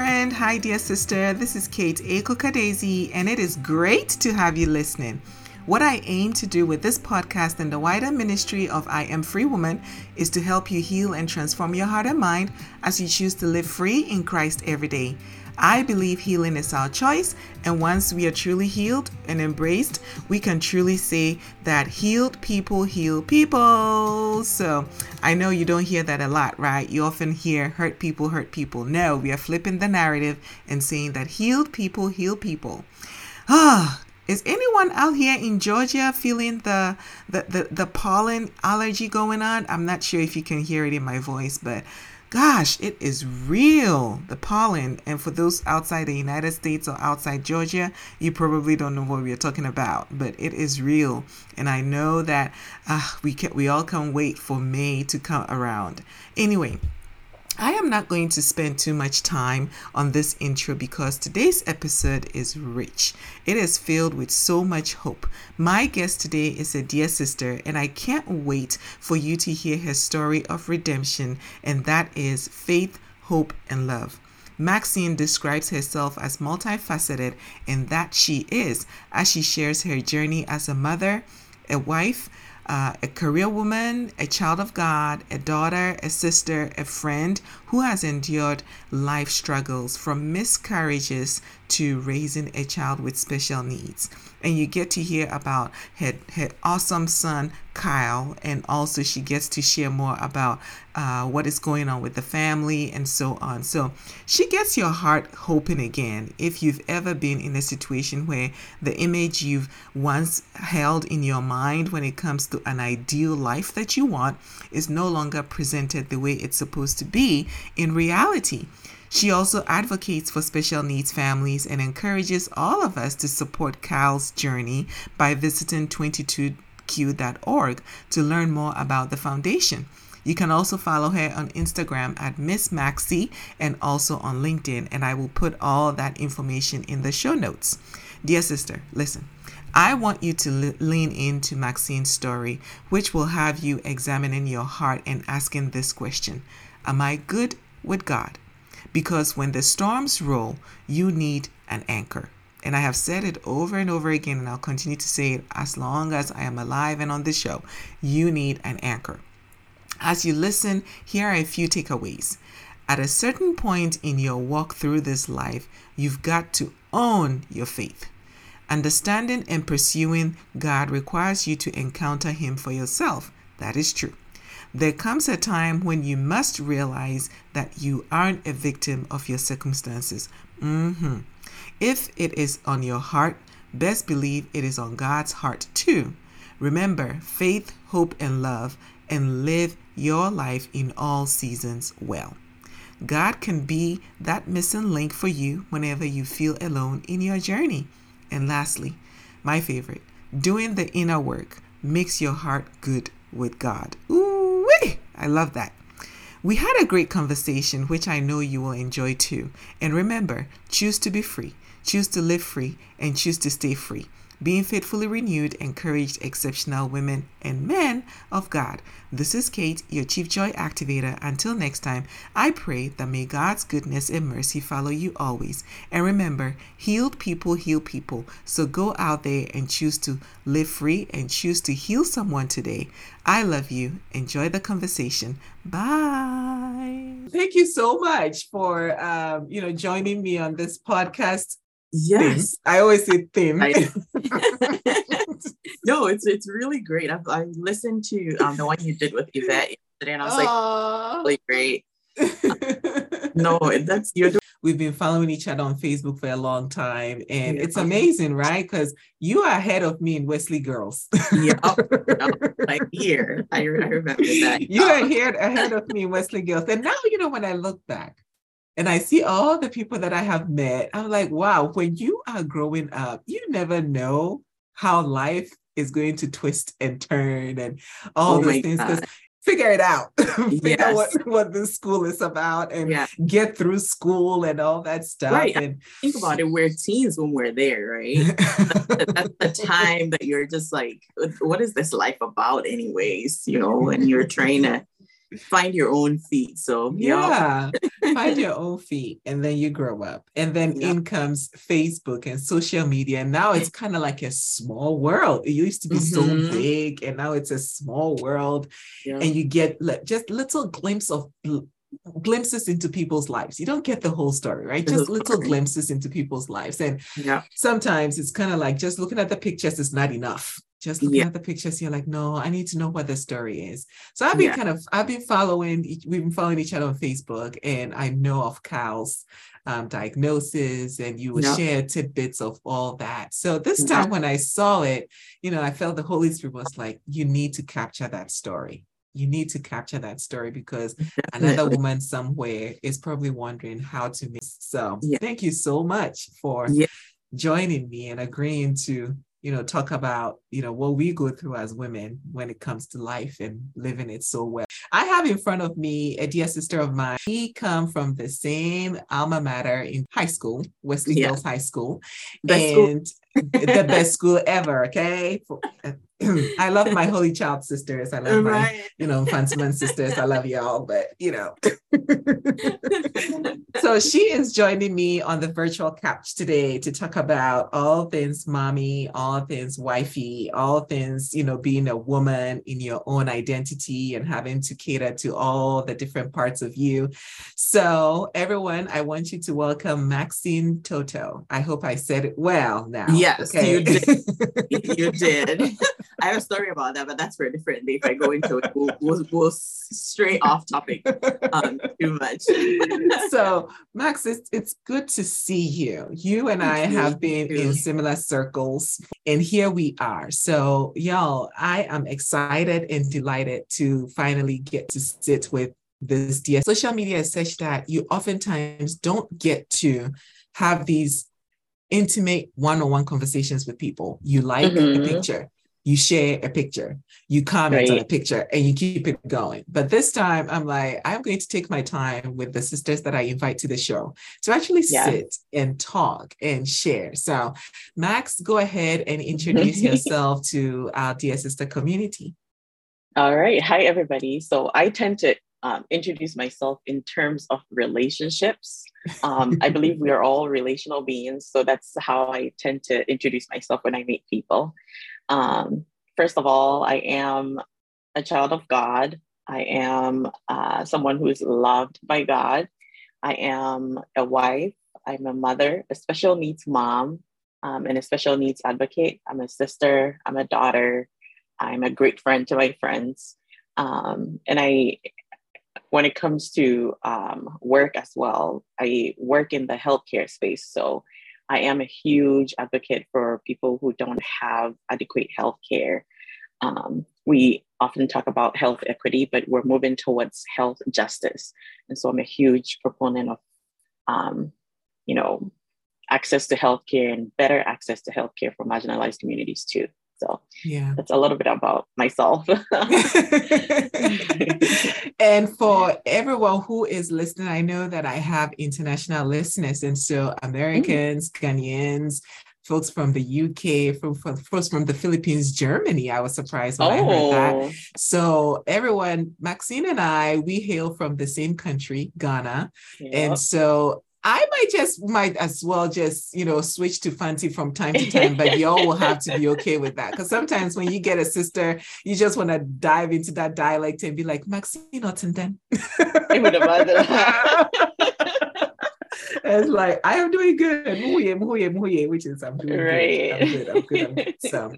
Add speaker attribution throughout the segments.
Speaker 1: friend. Hi, dear sister. This is Kate Akokadesi, and it is great to have you listening. What I aim to do with this podcast and the wider ministry of I Am Free Woman is to help you heal and transform your heart and mind as you choose to live free in Christ every day. I believe healing is our choice, and once we are truly healed and embraced, we can truly say that healed people heal people. So I know you don't hear that a lot, right? You often hear hurt people hurt people. No, we are flipping the narrative and saying that healed people heal people. Ah, is anyone out here in Georgia feeling the, the, the, the pollen allergy going on? I'm not sure if you can hear it in my voice, but gosh, it is real, the pollen. And for those outside the United States or outside Georgia, you probably don't know what we are talking about, but it is real. And I know that uh, we can, we all can't wait for May to come around. Anyway, I am not going to spend too much time on this intro because today's episode is rich. It is filled with so much hope. My guest today is a dear sister, and I can't wait for you to hear her story of redemption, and that is faith, hope, and love. Maxine describes herself as multifaceted, and that she is as she shares her journey as a mother, a wife, uh, a career woman, a child of God, a daughter, a sister, a friend who has endured life struggles from miscarriages to raising a child with special needs and you get to hear about her, her awesome son Kyle, and also she gets to share more about uh, what is going on with the family and so on. So she gets your heart hoping again. If you've ever been in a situation where the image you've once held in your mind when it comes to an ideal life that you want is no longer presented the way it's supposed to be in reality. She also advocates for special needs families and encourages all of us to support Kyle's journey by visiting 22q.org to learn more about the foundation. You can also follow her on Instagram at Miss Maxie and also on LinkedIn, and I will put all that information in the show notes. Dear sister, listen. I want you to lean into Maxine's story, which will have you examining your heart and asking this question Am I good with God? Because when the storms roll, you need an anchor. And I have said it over and over again, and I'll continue to say it as long as I am alive and on this show. You need an anchor. As you listen, here are a few takeaways. At a certain point in your walk through this life, you've got to own your faith. Understanding and pursuing God requires you to encounter Him for yourself. That is true. There comes a time when you must realize that you aren't a victim of your circumstances. Mm-hmm. If it is on your heart, best believe it is on God's heart too. Remember faith, hope, and love, and live your life in all seasons well. God can be that missing link for you whenever you feel alone in your journey. And lastly, my favorite, doing the inner work makes your heart good with God. Ooh. I love that. We had a great conversation, which I know you will enjoy too. And remember, choose to be free, choose to live free, and choose to stay free being faithfully renewed, encouraged exceptional women and men of God. This is Kate, your Chief Joy Activator. Until next time, I pray that may God's goodness and mercy follow you always. And remember, healed people heal people. So go out there and choose to live free and choose to heal someone today. I love you. Enjoy the conversation. Bye. Thank you so much for um, you know joining me on this podcast
Speaker 2: Yes,
Speaker 1: I always say thin. no,
Speaker 2: it's it's really great. I've I listened to um, the one you did with Yvette yesterday, and I was Aww. like, really great. no, that's you're. Doing-
Speaker 1: We've been following each other on Facebook for a long time, and yeah. it's amazing, right? Because you are ahead of me in Wesley Girls.
Speaker 2: yeah, oh, like here, I, I remember that.
Speaker 1: You are here ahead of me in Wesley Girls, and now you know when I look back, and I see all the people that I have met. I'm like, wow, when you are growing up, you never know how life is going to twist and turn and all oh those things. Because figure it out. figure yes. out what, what the school is about and yeah. get through school and all that stuff.
Speaker 2: Right.
Speaker 1: And
Speaker 2: think about it, we're teens when we're there, right? that's, that's the time that you're just like, what is this life about, anyways? You know, and you're trying to find your own feet. So
Speaker 1: yeah, find your own feet, and then you grow up, and then in comes Facebook and social media. And now it's kind of like a small world. It used to be mm-hmm. so big, and now it's a small world, yeah. and you get just little glimpse of glimpses into people's lives. You don't get the whole story, right? Just little glimpses into people's lives. And yeah. sometimes it's kind of like just looking at the pictures is not enough. Just looking yeah. at the pictures, you're like, no, I need to know what the story is. So I've been yeah. kind of, I've been following, we've been following each other on Facebook, and I know of Kyle's um, diagnosis, and you will yeah. share tidbits of all that. So this time when I saw it, you know, I felt the Holy Spirit was like, you need to capture that story you need to capture that story because Definitely. another woman somewhere is probably wondering how to make so thank you so much for joining me and agreeing to you know talk about you know what we go through as women when it comes to life and living it so well i have in front of me a dear sister of mine we come from the same alma mater in high school wesley yeah. hills high school best and school. the best school ever okay I love my holy child sisters. I love right. my, you know, Mfantsiman sisters. I love y'all, but you know. so she is joining me on the virtual couch today to talk about all things mommy, all things wifey, all things, you know, being a woman in your own identity and having to cater to all the different parts of you. So everyone, I want you to welcome Maxine Totoe. I hope I said it well now.
Speaker 2: Yes, okay? you did. you did. I have a story about that, but that's for a different day. If I go into it, we'll, we'll, we'll straight off topic um, too much.
Speaker 1: so, Max, it's, it's good to see you. You and I have been in similar circles, and here we are. So, y'all, I am excited and delighted to finally get to sit with this dear. Social media is such that you oftentimes don't get to have these intimate one-on-one conversations with people. You like mm-hmm. a picture, you share a picture, you comment right. on a picture, and you keep it going. But this time, I'm like, I'm going to take my time with the sisters that I invite to the show to actually yeah. sit and talk and share. So, Max, go ahead and introduce yourself to our dear sister community.
Speaker 2: All right. Hi, everybody. So, I tend to um, introduce myself in terms of relationships. Um, I believe we are all relational beings. So that's how I tend to introduce myself when I meet people. Um, first of all, I am a child of God. I am uh, someone who is loved by God. I am a wife. I'm a mother, a special needs mom, um, and a special needs advocate. I'm a sister. I'm a daughter. I'm a great friend to my friends. Um, and I, when it comes to um, work as well, I work in the healthcare space. So I am a huge advocate for people who don't have adequate health care. Um, we often talk about health equity, but we're moving towards health justice. And so I'm a huge proponent of, um, you know, access to healthcare and better access to healthcare for marginalized communities too. So yeah, that's a little bit about myself.
Speaker 1: and for everyone who is listening, I know that I have international listeners, and so Americans, mm-hmm. Ghanaians, folks from the UK, from, from folks from the Philippines, Germany. I was surprised when oh. I heard that. Oh. So everyone, Maxine and I, we hail from the same country, Ghana, yep. and so I might just might as well just you know switch to Fante from time to time, but y'all will have to be okay with that because sometimes when you get a sister, you just want to dive into that dialect and be like Maxine Ottenden. it's like I am doing good, which is I'm doing right. good. I'm good. I'm good. I'm good. So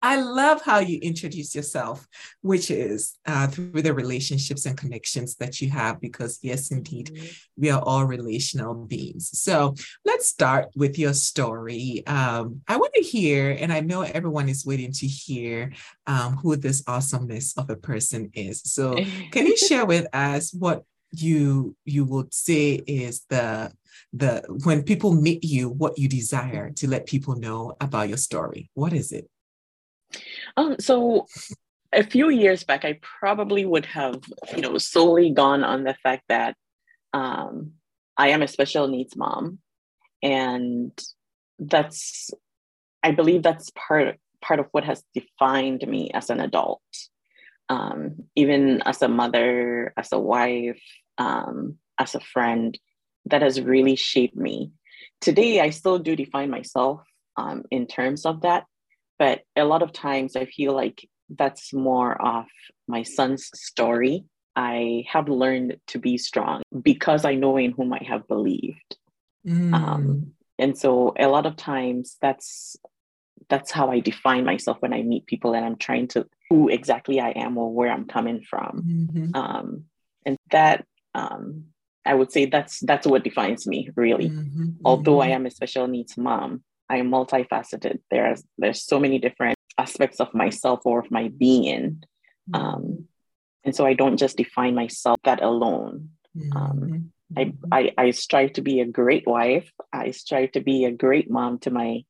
Speaker 1: I love how you introduce yourself, which is uh, through the relationships and connections that you have, because yes, indeed, mm-hmm. we are all relational beings. So let's start with your story. Um, I want to hear, and I know everyone is waiting to hear um, who this awesomeness of a person is. So can you share with us what you you would say is the the when people meet you what you desire to let people know about your story what is it
Speaker 2: um, so a few years back, I probably would have, you know, solely gone on the fact that um, I am a special needs mom, and that's, I believe that's part part of what has defined me as an adult. um, even as a mother, as a wife, um, as a friend, that has really shaped me. Today, I still do define myself um, in terms of that, but a lot of times I feel like that's more of my son's story. I have learned to be strong because I know in whom I have believed. Mm. Um, and so a lot of times that's that's how I define myself when I meet people and I'm trying to who exactly I am or where I'm coming from. Mm-hmm. Um, and that um, I would say that's that's what defines me really. Mm-hmm. Although I mm-hmm. am a special needs mom, I am multifaceted. There's there's so many different aspects of myself or of my being. Mm-hmm. Um, and so I don't just define myself that alone. Um, I, mm-hmm. I, I strive to be a great wife. I strive to be a great mom to my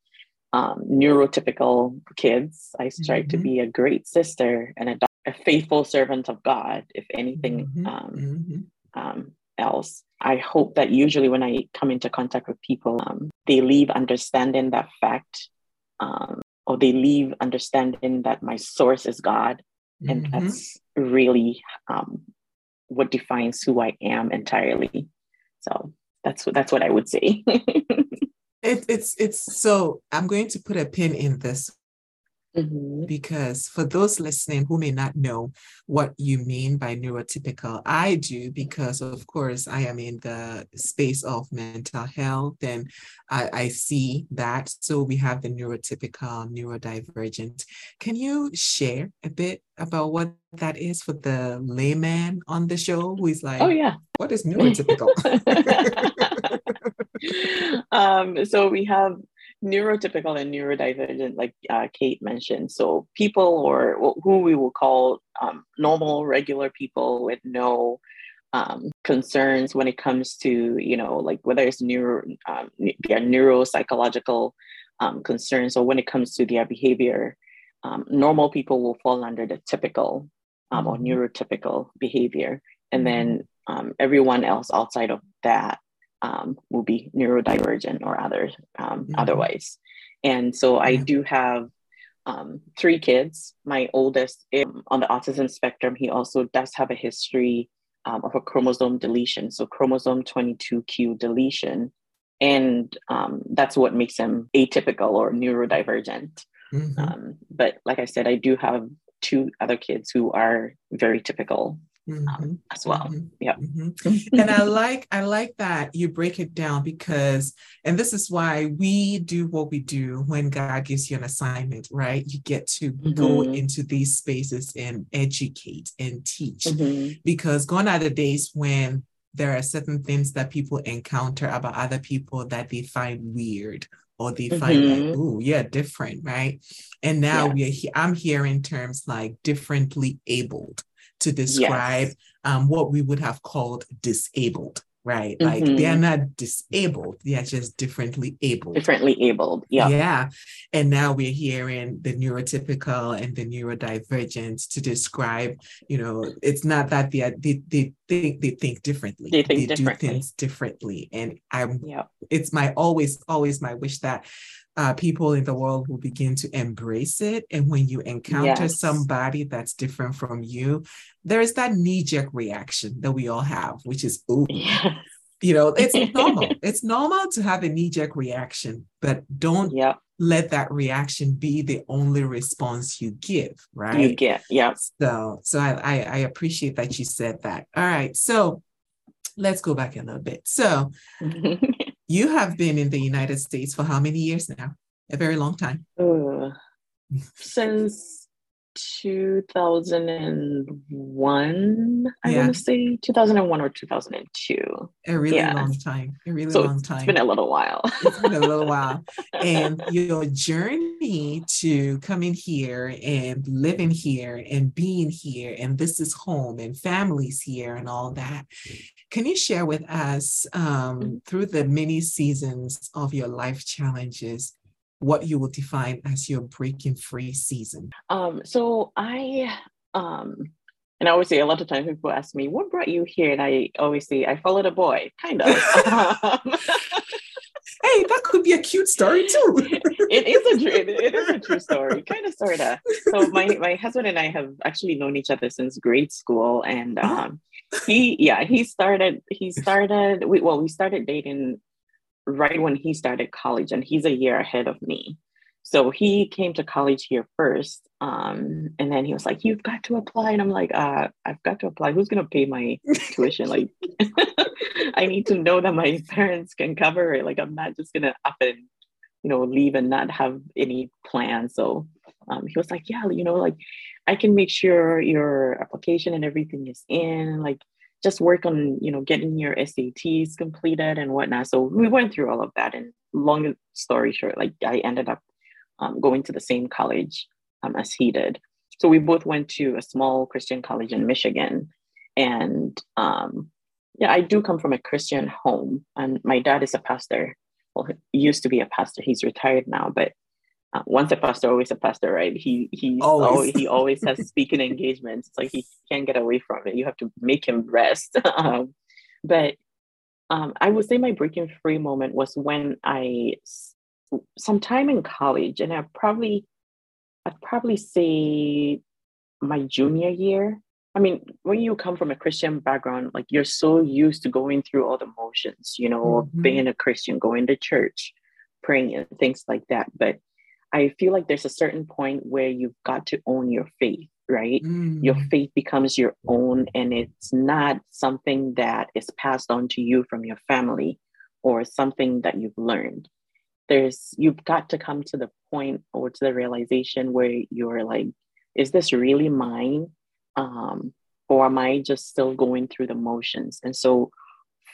Speaker 2: um, neurotypical kids. I strive mm-hmm. to be a great sister and a, a, faithful servant of God, if anything mm-hmm. Um, mm-hmm. um, else. I hope that usually when I come into contact with people, um, they leave understanding that fact, um, or they leave understanding that my source is God. And mm-hmm. that's really um, what defines who I am entirely. So that's what that's what I would say.
Speaker 1: it, it's it's so I'm going to put a pin in this Mm-hmm. Because for those listening who may not know what you mean by neurotypical, I do because, of course, I am in the space of mental health and I, I see that. So we have the neurotypical, neurodivergent. Can you share a bit about what that is for the layman on the show who is like,
Speaker 2: oh, yeah.
Speaker 1: What is neurotypical?
Speaker 2: um, so we have neurotypical and neurodivergent, like uh, Kate mentioned. So people or who we will call um, normal, regular people with no um, concerns when it comes to, you know, like whether it's neuro, um, their neuropsychological um, concerns or when it comes to their behavior, um, normal people will fall under the typical um, or mm-hmm. neurotypical behavior. And then mm-hmm. um, everyone else outside of that um, will be neurodivergent or other um, mm-hmm. otherwise. And so I do have um, three kids. My oldest is on the autism spectrum. He also does have a history um, of a chromosome deletion, so chromosome 22q deletion, and um, that's what makes him atypical or neurodivergent. Mm-hmm. Um, but like I said, I do have two other kids who are very typical um, mm-hmm. as well. Mm-hmm. Yeah.
Speaker 1: Mm-hmm. and I like I like that you break it down because and this is why we do what we do when God gives you an assignment, right? You get to go mm-hmm. into these spaces and educate and teach mm-hmm. because gone are the days when there are certain things that people encounter about other people that they find weird or they find mm-hmm. like, oh yeah, different, right? And now yeah. we're he- I'm hearing terms like differently abled to describe yes. um, what we would have called disabled right? Mm-hmm. Like they're mm-hmm. not disabled, they are just differently able.
Speaker 2: Differently abled, yeah.
Speaker 1: Yeah. And now we're hearing the neurotypical and the neurodivergent to describe, you know, it's not that they are, they, they think they think differently.
Speaker 2: They think they differently.
Speaker 1: do things differently. And I'm yeah. it's my always, always my wish that uh, people in the world will begin to embrace it. And when you encounter yes. somebody that's different from you, there is that knee jerk reaction that we all have, which is, ooh. Yes. You know, it's normal. it's normal to have a knee jerk reaction, but don't
Speaker 2: yeah.
Speaker 1: let that reaction be the only response you give, right?
Speaker 2: You get, yeah.
Speaker 1: So, so I, I, I appreciate that you said that. All right. So let's go back a little bit. So You have been in the United States for how many years now? A very long time.
Speaker 2: Uh, since 2001, I want to say 2001 or 2002.
Speaker 1: A really yeah. long time. A really
Speaker 2: so
Speaker 1: long time.
Speaker 2: It's been a little while.
Speaker 1: it's been a little while. And your journey to coming here and living here and being here, and this is home and families here and all that. Can you share with us um, mm-hmm. through the many seasons of your life challenges what you will define as your breaking free season?
Speaker 2: Um, so I, um, and I always say a lot of times people ask me, "What brought you here?" And I always say, "I followed a boy," kind of.
Speaker 1: hey, that could be a cute story too.
Speaker 2: it is a it, it is a true story, kind of sorta. So my my husband and I have actually known each other since grade school, and oh. um, he yeah he started he started we, well we started dating right when he started college, and he's a year ahead of me. So he came to college here first. Um, and then he was like, You've got to apply. And I'm like, uh, I've got to apply. Who's going to pay my tuition? Like, I need to know that my parents can cover it. Like, I'm not just going to up and, you know, leave and not have any plan. So um, he was like, Yeah, you know, like, I can make sure your application and everything is in. Like, just work on you know getting your SATs completed and whatnot. So we went through all of that. And long story short, like I ended up um, going to the same college um, as he did. So we both went to a small Christian college in Michigan. And um, yeah, I do come from a Christian home, and my dad is a pastor. Well, he used to be a pastor. He's retired now, but uh, once a pastor, always a pastor, right? He he always. always he always has speaking engagements. It's like he can't get away from it. You have to make him rest. um, but um, I would say my breaking free moment was when I sometime in college, and I probably, I'd probably say my junior year. I mean, when you come from a Christian background, like you're so used to going through all the motions, you know, mm-hmm. being a Christian, going to church, praying, and things like that. But I feel like there's a certain point where you've got to own your faith, right? Mm. Your faith becomes your own, and it's not something that is passed on to you from your family or something that you've learned there's you've got to come to the point or to the realization where you're like is this really mine um, or am i just still going through the motions and so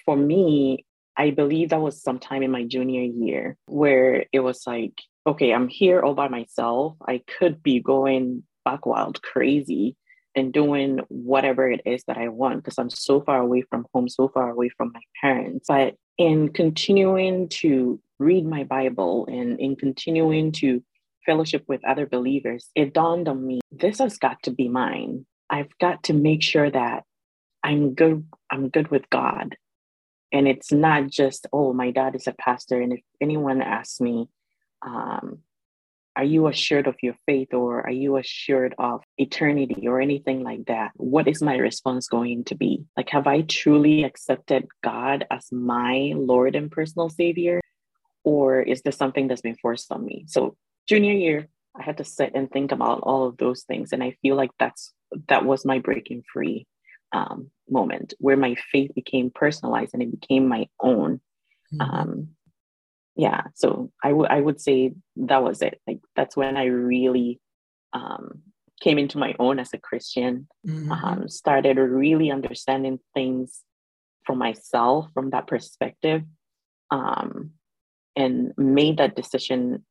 Speaker 2: for me i believe that was sometime in my junior year where it was like okay i'm here all by myself i could be going back wild crazy and doing whatever it is that i want because i'm so far away from home so far away from my parents but in continuing to read my Bible and in continuing to fellowship with other believers, it dawned on me this has got to be mine. I've got to make sure that I'm good, I'm good with God. And it's not just, oh, my dad is a pastor. And if anyone asks me, um, are you assured of your faith or are you assured of eternity or anything like that? What is my response going to be? Like, have I truly accepted God as my Lord and personal Savior? Or is this something that's been forced on me? So, junior year, I had to sit and think about all of those things. And I feel like that's that was my breaking free um, moment where my faith became personalized and it became my own. Mm-hmm. Um, yeah so I, w- I would say that was it like that's when i really um, came into my own as a christian mm-hmm. um, started really understanding things for myself from that perspective um, and made that decision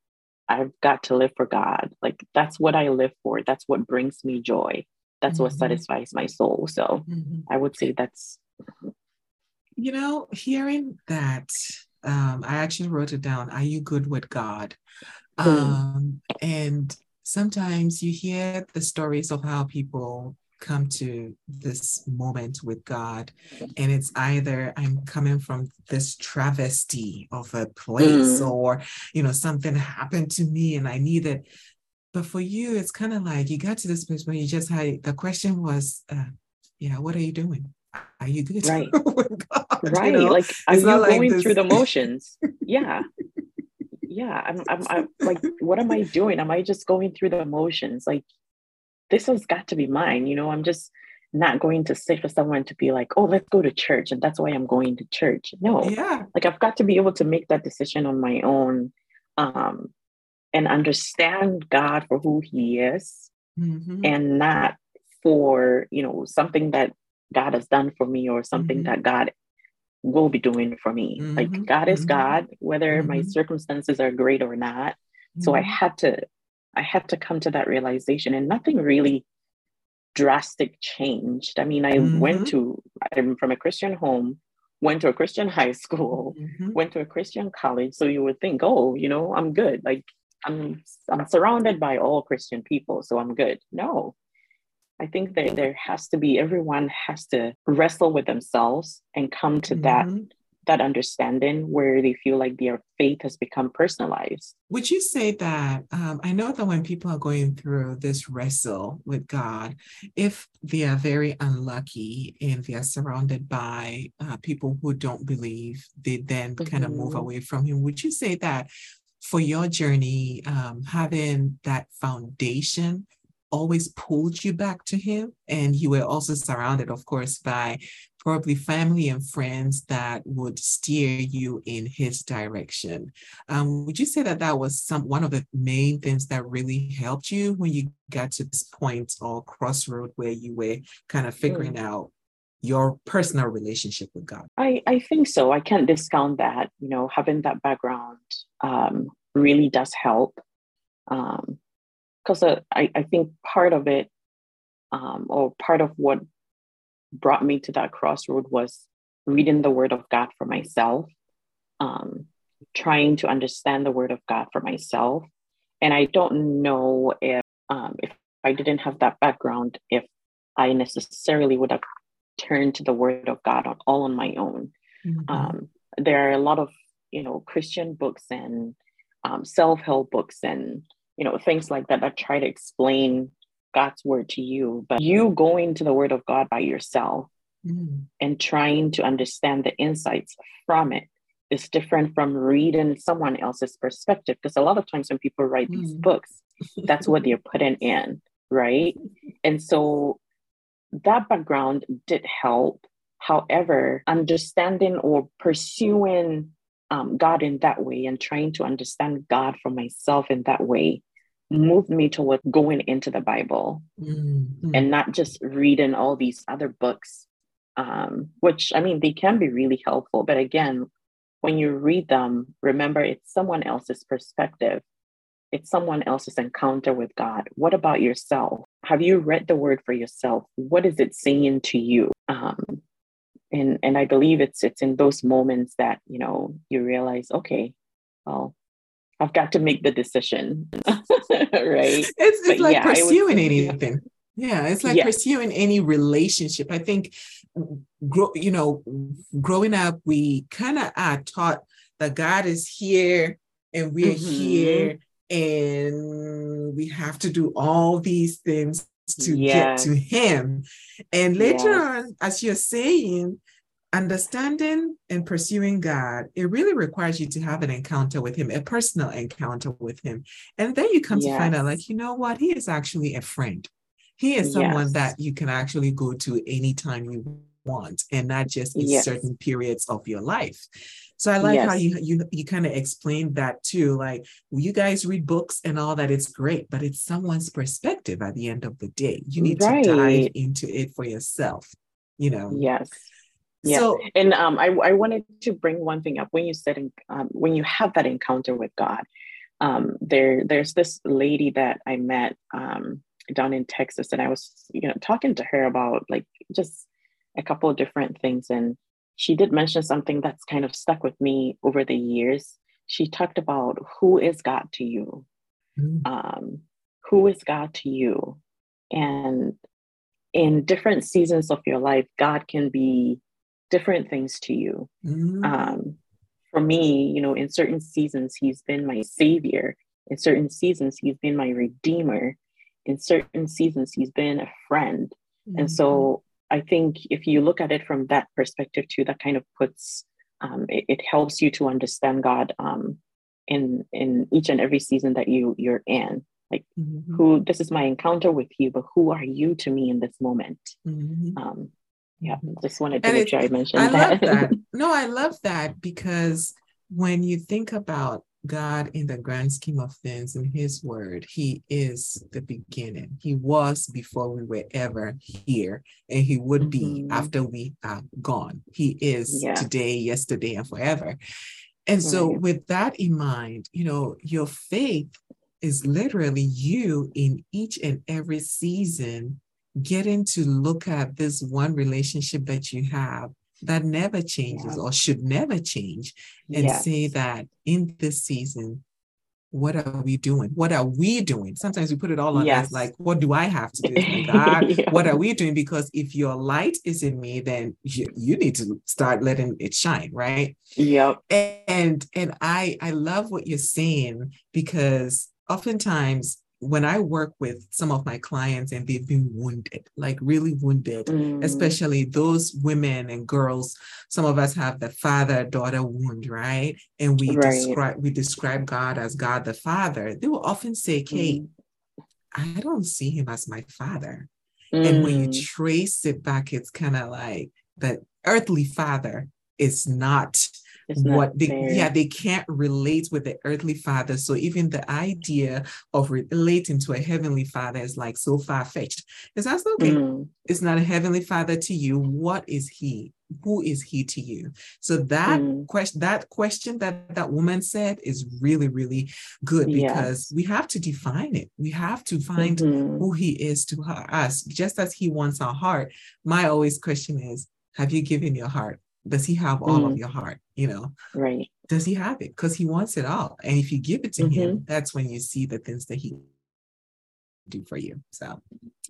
Speaker 2: i've got to live for god like that's what i live for that's what brings me joy that's mm-hmm. what satisfies my soul so mm-hmm. i would say that's
Speaker 1: you know hearing that um, I actually wrote it down. Are you good with God? Mm. Um, and sometimes you hear the stories of how people come to this moment with God, and it's either I'm coming from this travesty of a place, mm. or you know, something happened to me and I need it. But for you, it's kind of like you got to this place where you just had the question was, uh, yeah, what are you doing? Are you good?
Speaker 2: Right. God, right. You know? Like, are you going like through the motions? yeah. Yeah. I'm, I'm, I'm like, what am I doing? Am I just going through the motions? Like, this has got to be mine. You know, I'm just not going to sit for someone to be like, oh, let's go to church. And that's why I'm going to church. No.
Speaker 1: Yeah.
Speaker 2: Like, I've got to be able to make that decision on my own um, and understand God for who He is mm-hmm. and not for, you know, something that God has done for me or something mm-hmm. that God will be doing for me. Mm-hmm. Like God is mm-hmm. God, whether my mm-hmm. circumstances are great or not. So I mm-hmm. had to, I had to come to that realization, and nothing really drastic changed. I mean, I went to, I'm from a Christian home, went to a Christian high school, went to a Christian college. So you would think, oh, you know, I'm good. Like I'm, I'm surrounded by all Christian people, so I'm good. No, I think that there has to be, everyone has to wrestle with themselves and come to mm-hmm. that that understanding where they feel like their faith has become personalized.
Speaker 1: Would you say that? Um, I know that when people are going through this wrestle with God, if they are very unlucky and they are surrounded by uh, people who don't believe, they then mm-hmm. kind of move away from Him. Would you say that for your journey, um, having that foundation always pulled you back to him. And you were also surrounded, of course, by probably family and friends that would steer you in his direction. Um, would you say that that was some one of the main things that really helped you when you got to this point or crossroad where you were kind of figuring mm. out your personal relationship with God?
Speaker 2: I, I think so. I can't discount that. You know, having that background um, really does help. Um, because uh, I, I think part of it um, or part of what brought me to that crossroad was reading the word of god for myself um, trying to understand the word of god for myself and i don't know if um, if i didn't have that background if i necessarily would have turned to the word of god on all on my own mm-hmm. Um, there are a lot of you know christian books and um, self-help books and you know, things like that that try to explain God's word to you. But you going to the word of God by yourself mm. and trying to understand the insights from it is different from reading someone else's perspective. Because a lot of times when people write mm. these books, that's what they're putting in, right? And so that background did help. However, understanding or pursuing um, God in that way and trying to understand God for myself in that way moved me toward going into the Bible mm-hmm. and not just reading all these other books, um, which I mean, they can be really helpful. But again, when you read them, remember it's someone else's perspective, it's someone else's encounter with God. What about yourself? Have you read the word for yourself? What is it saying to you? Um, and and i believe it's it's in those moments that you know you realize okay well i've got to make the decision right?
Speaker 1: It's, it's but like yeah, pursuing anything. Yeah it's like pursuing any relationship. I think grow, you know growing up we kind of are taught that god is here and we're mm-hmm. here and we have to do all these things to yes. get to him. And later yes. on, as you're saying, understanding and pursuing God, it really requires you to have an encounter with Him, a personal encounter with Him. And then you come yes. to find out, like, you know what? He is actually a friend. He is someone that you can actually go to anytime you want and not just in certain periods of your life. So I like yes. how you you you kind of explained that too. Like well, you guys read books and all that, it's great, but it's someone's perspective at the end of the day. You need right. to dive into it for yourself. You know.
Speaker 2: Yes. Yeah. So, and um, I, I wanted to bring one thing up when you said um, when you have that encounter with God. Um, there there's this lady that I met um, down in Texas, and I was you know talking to her about like just a couple of different things, and she did mention something that's kind of stuck with me over the years. She talked about who is God to you? Mm. Um, who is God to you? And in different seasons of your life, God can be different things to you. Mm. Um, for me, you know, in certain seasons, He's been my savior. In certain seasons, He's been my redeemer. In certain seasons, He's been a friend. Mm. And so mm-hmm. I think if you look at it from that perspective too, that kind of puts um, it, it, helps you to understand God um, in in each and every season that you you're in. Like mm-hmm. who this is my encounter with you, but who are you to me in this moment? Mm-hmm. Um, yeah, mm-hmm. just wanted to and make it, sure I mentioned I
Speaker 1: that. Love that. No, I love that because when you think about God, in the grand scheme of things, in His Word, He is the beginning. He was before we were ever here, and He would mm-hmm. be after we are gone. He is yeah. today, yesterday, and forever. And so, with that in mind, you know, your faith is literally you in each and every season getting to look at this one relationship that you have that never changes yeah. or should never change and yes. say that in this season what are we doing? What are we doing? Sometimes we put it all on
Speaker 2: Yes.
Speaker 1: us like, what do I have to do? Like, God, ah,
Speaker 2: Yeah.
Speaker 1: what are we doing? Because if your light is in me, then you, you need to start letting it shine, right?
Speaker 2: Yep.
Speaker 1: And and I I love what you're saying because oftentimes when I work with some of my clients and they've been wounded, like really wounded,
Speaker 2: Mm,
Speaker 1: especially those women and girls some of us have the father daughter wound right? And we
Speaker 2: Right.
Speaker 1: describe we describe god as god the father. They will often say kate i don't see him as my father. And when you
Speaker 2: mm,
Speaker 1: trace it back it's kind of like the earthly father is not what they
Speaker 2: there.
Speaker 1: yeah they can't relate with the earthly father. So even the idea of relating to a heavenly father is like so far-fetched. It's that's okay?
Speaker 2: Mm,
Speaker 1: is not a heavenly father to you. What is he? Who is he to you? So that
Speaker 2: Mm.
Speaker 1: question that question that that woman said is really really good because
Speaker 2: Yes.
Speaker 1: we have to define it. We have to find
Speaker 2: mhm.
Speaker 1: who he is to her, us. Just as he wants our heart my always question is have you given your heart does he have all of
Speaker 2: Mm.
Speaker 1: your heart you know
Speaker 2: Right.
Speaker 1: does he have it because he wants it all and if you give it to
Speaker 2: Mm-hmm.
Speaker 1: him that's when you see the things that he do for you so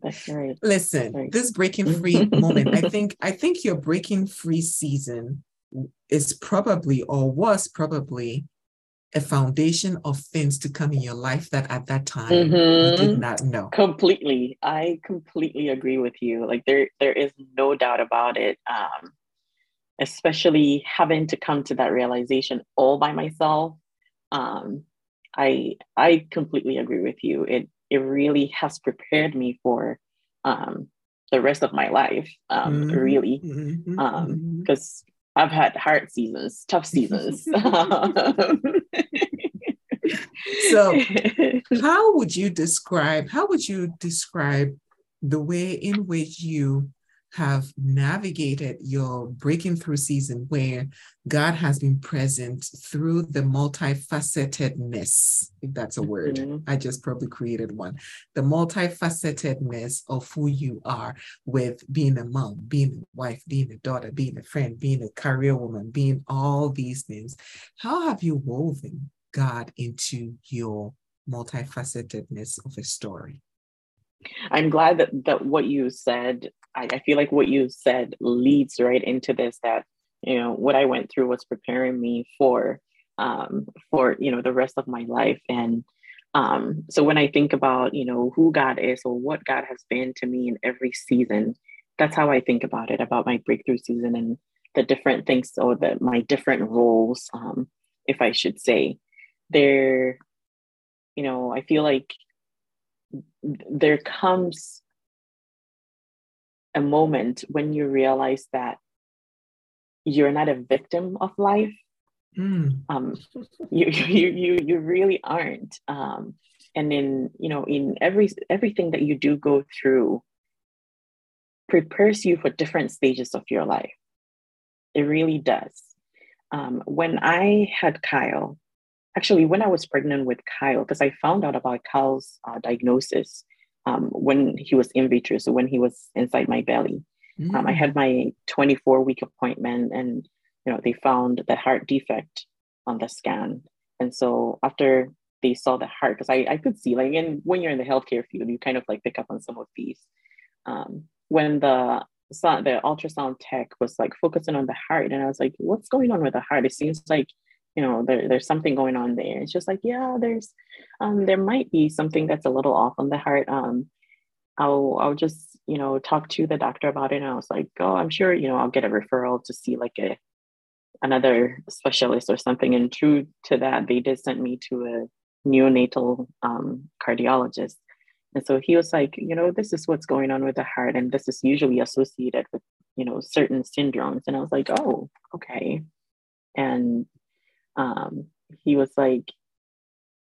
Speaker 2: That's right.
Speaker 1: Listen,
Speaker 2: Right.
Speaker 1: this breaking free moment, I think, I think your breaking free season is probably or was probably a foundation of things to come in your life that at that time you did
Speaker 2: Mhm.
Speaker 1: not know.
Speaker 2: Completely. I completely agree with you. Like there there is no doubt about it. Um, especially having to come to that realization all by myself. Um, I I completely agree with you. It it really has prepared me for um the rest of my life. Um,
Speaker 1: Mhm,
Speaker 2: really.
Speaker 1: mhm,
Speaker 2: Um,
Speaker 1: mhm.
Speaker 2: because I've had hard seasons, tough seasons.
Speaker 1: So- How would you describe, how would you describe the way in which you have navigated your breaking through season where God has been present through the multifacetedness, if that's a word.
Speaker 2: Mhm.
Speaker 1: I just probably created one. The multifacetedness of who you are with being a mom, being a wife, being a daughter, being a friend, being a career woman, being all these things. How have you woven God into your multifacetedness of a story?
Speaker 2: I'm glad that, that what you said, I, I feel like what you said leads right into this that, you know, what I went through was preparing me for um for you know the rest of my life. And um so when I think about, you know, who God is or what God has been to me in every season, that's how I think about it, about my breakthrough season and the different things or the my different roles, um, if I should say. There, you know, I feel like there comes a moment when you realize that you're not a victim of life.
Speaker 1: Mm,
Speaker 2: um, you, you you you really aren't. Um, and in you know in every everything that you do go through prepares you for different stages of your life. It really does. Um, when i had kyle actually when i was pregnant with kyle because i found out about kyle's uh, diagnosis um, when he was in vitro so when he was inside my belly um, I
Speaker 1: mm,
Speaker 2: had my 24 week appointment, and you know they found the heart defect on the scan. And so after they saw the heart, because I, I could see like, and when you're in the healthcare field, you kind of like pick up on some of these. Um, when the the ultrasound tech was like focusing on the heart, and I was like, "What's going on with the heart? It seems like." You know, there, there's something going on there. It's just like, yeah, there's, um, there might be something that's a little off on the heart. Um, I'll I'll just you know talk to the doctor about it. And I was like, oh, I'm sure you know I'll get a referral to see like a another specialist or something. And true to that, they did send me to a neonatal um, cardiologist. And so he was like, you know, this is what's going on with the heart, and this is usually associated with you know certain syndromes. And I was like, oh, okay. And um, he was like,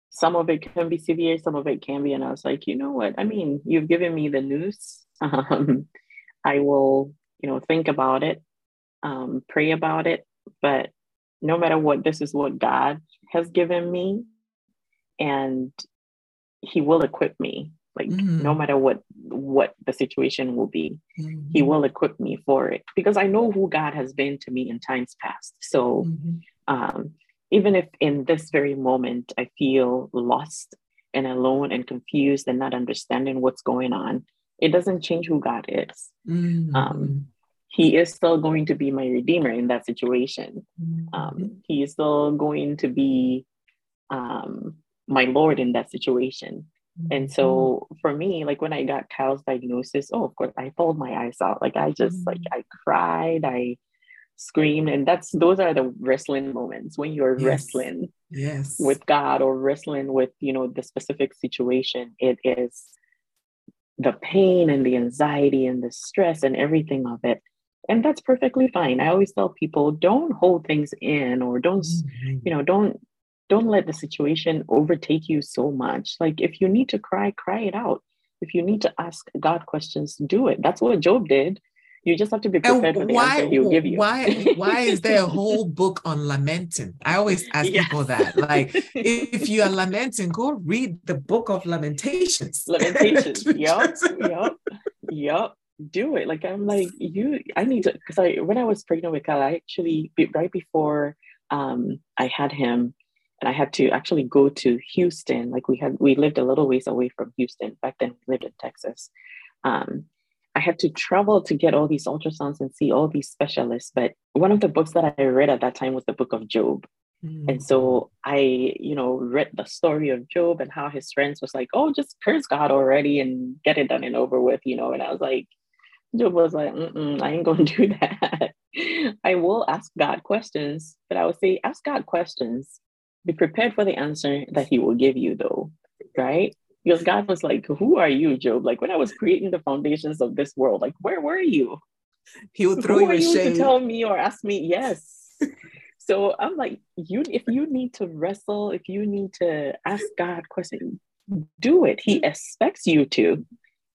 Speaker 2: some of it can be severe, some of it can be. And I was like, you know what? I mean, you've given me the news. Um, I will, you know, think about it, um, pray about it. But no matter what, this is what God has given me, and He will equip me. Like
Speaker 1: Mhm.
Speaker 2: no matter what what the situation will be,
Speaker 1: mhm,
Speaker 2: He will equip me for it because I know who God has been to me in times past. So
Speaker 1: mhm.
Speaker 2: um, even if in this very moment I feel lost and alone and confused and not understanding what's going on, it doesn't change who God is. Mm-hmm. Um, he is still going to be my redeemer in that situation. Mm-hmm. Um, he is still going to be um, my Lord in that situation. Mm-hmm. And so for me, like when I got Kyle's diagnosis, oh, of course, I pulled my eyes out. Like I just like mm-hmm. I cried, I screamed, and that's those are the wrestling moments when you're yes. wrestling
Speaker 1: yes
Speaker 2: with God or wrestling with you know the specific situation. It is the pain and the anxiety and the stress and everything of it. And that's perfectly fine. I always tell people don't hold things in or don't, mm-hmm. you know, don't don't let the situation overtake you so much. Like if you need to cry, cry it out. If you need to ask God questions, do it. That's what Job did. You just have to be prepared and for the why, answer he'll give you.
Speaker 1: Why, why is there a whole book on lamenting? I always ask yes. people that. Like, if you are lamenting, go read the book of Lamentations.
Speaker 2: Lamentations. yep. Yep. Yep. Do it. Like I'm like you. I need to because I when I was pregnant with Kyle, I actually right before um I had him, and I had to actually go to Houston. Like we had, we lived a little ways away from Houston. Back then, we lived in Texas. Um, I had to travel to get all these ultrasounds and see all these specialists. But one of the books that I read at that time was the book of Job. Mm-hmm. And so I, you know, read the story of Job and how his friends was like, oh, just curse God already and get it done and over with, you know. And I was like, Job was like, I ain't gonna do that. I will ask God questions, but I would say, ask God questions be prepared for the answer that he will give you, though, right? Because God was like, Who are you, Job? Like when I was creating the foundations of this world, like where were you?
Speaker 1: He would throw Who you,
Speaker 2: you to tell me or ask me, yes. so I'm like, you if you need to wrestle, if you need to ask God questions, do it. He expects you to.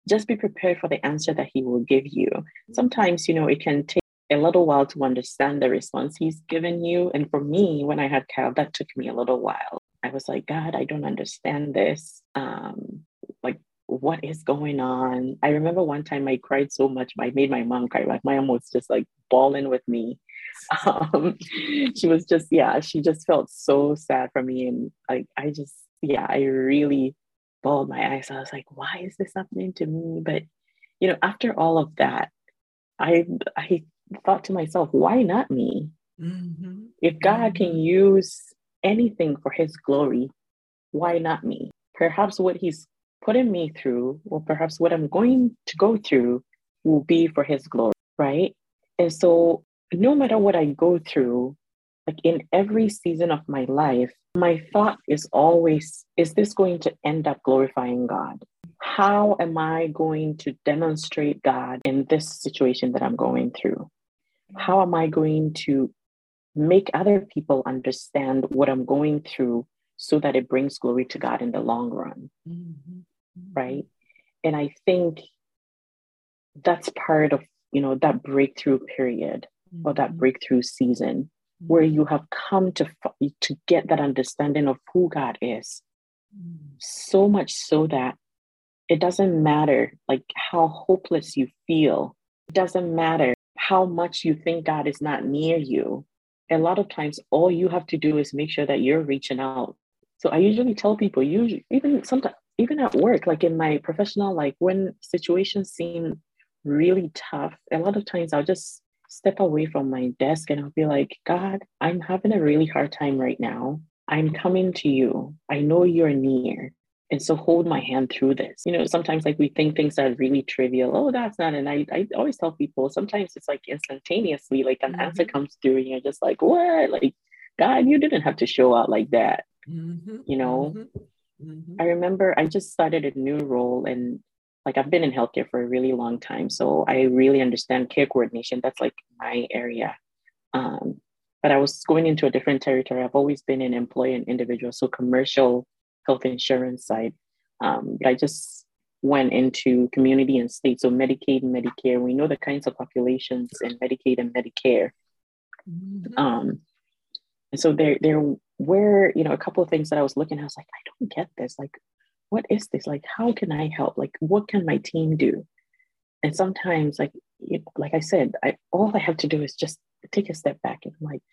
Speaker 2: Just be prepared for the answer that he will give you. Sometimes, you know, it can take a little while to understand the response he's given you. And for me, when I had Cal, that took me a little while. I was like, God, I don't understand this. Um, like, what is going on? I remember one time I cried so much, I made my mom cry. Like, my mom was just like bawling with me. Um, she was just, yeah, she just felt so sad for me. And like, I just, yeah, I really bawled my eyes. I was like, why is this happening to me? But, you know, after all of that, I, I thought to myself, why not me? Mm-hmm. If God can mm-hmm. use anything for his glory, why not me? Perhaps what he's putting me through, or perhaps what I'm going to go through, will be for his glory, right? And so, no matter what I go through, like in every season of my life, my thought is always, is this going to end up glorifying God? How am I going to demonstrate God in this situation that I'm going through? how am I going to make other people understand what I'm going through so that it brings glory to God in the long run? Mm-hmm. Right. And I think that's part of, you know, that breakthrough period mm-hmm. or that mm-hmm. breakthrough season where mm-hmm. you have come to to get that understanding of who God is. Mm. So much so that it doesn't matter like how hopeless you feel. It doesn't matter how much you think God is not near you. A lot of times, all you have to do is make sure that you're reaching out. So I usually tell people, usually even sometimes, even at work, like in my professional, like when situations seem really tough, a lot of times I'll just step away from my desk and I'll be like, God, I'm having a really hard time right now. I'm coming to you. I know you're near. And so hold my hand through this. You know, sometimes like we think things are really trivial. Oh, that's not. And I, I always tell people sometimes it's like instantaneously, like an mm-hmm. answer comes through and you're just like, what? Like, God, you didn't have to show out like that. Mm-hmm. You know, mm-hmm. mm-hmm. I remember I just started a new role and like I've been in healthcare for a really long time. So I really understand care coordination. That's like my area. Um, but I was going into a different territory. I've always been an employee and individual. So commercial health insurance side. Um, but I just went into community and state, so Medicaid and Medicare. We know the kinds of populations in Medicaid and Medicare. Mm-hmm. Um, and so there, there were, you know, a couple of things that I was looking. At, I was like, I don't get this. Like, what is this? Like, how can I help? Like, what can my team do? And sometimes, like, you know, like I said, I all I have to do is just take a step back and I'm like,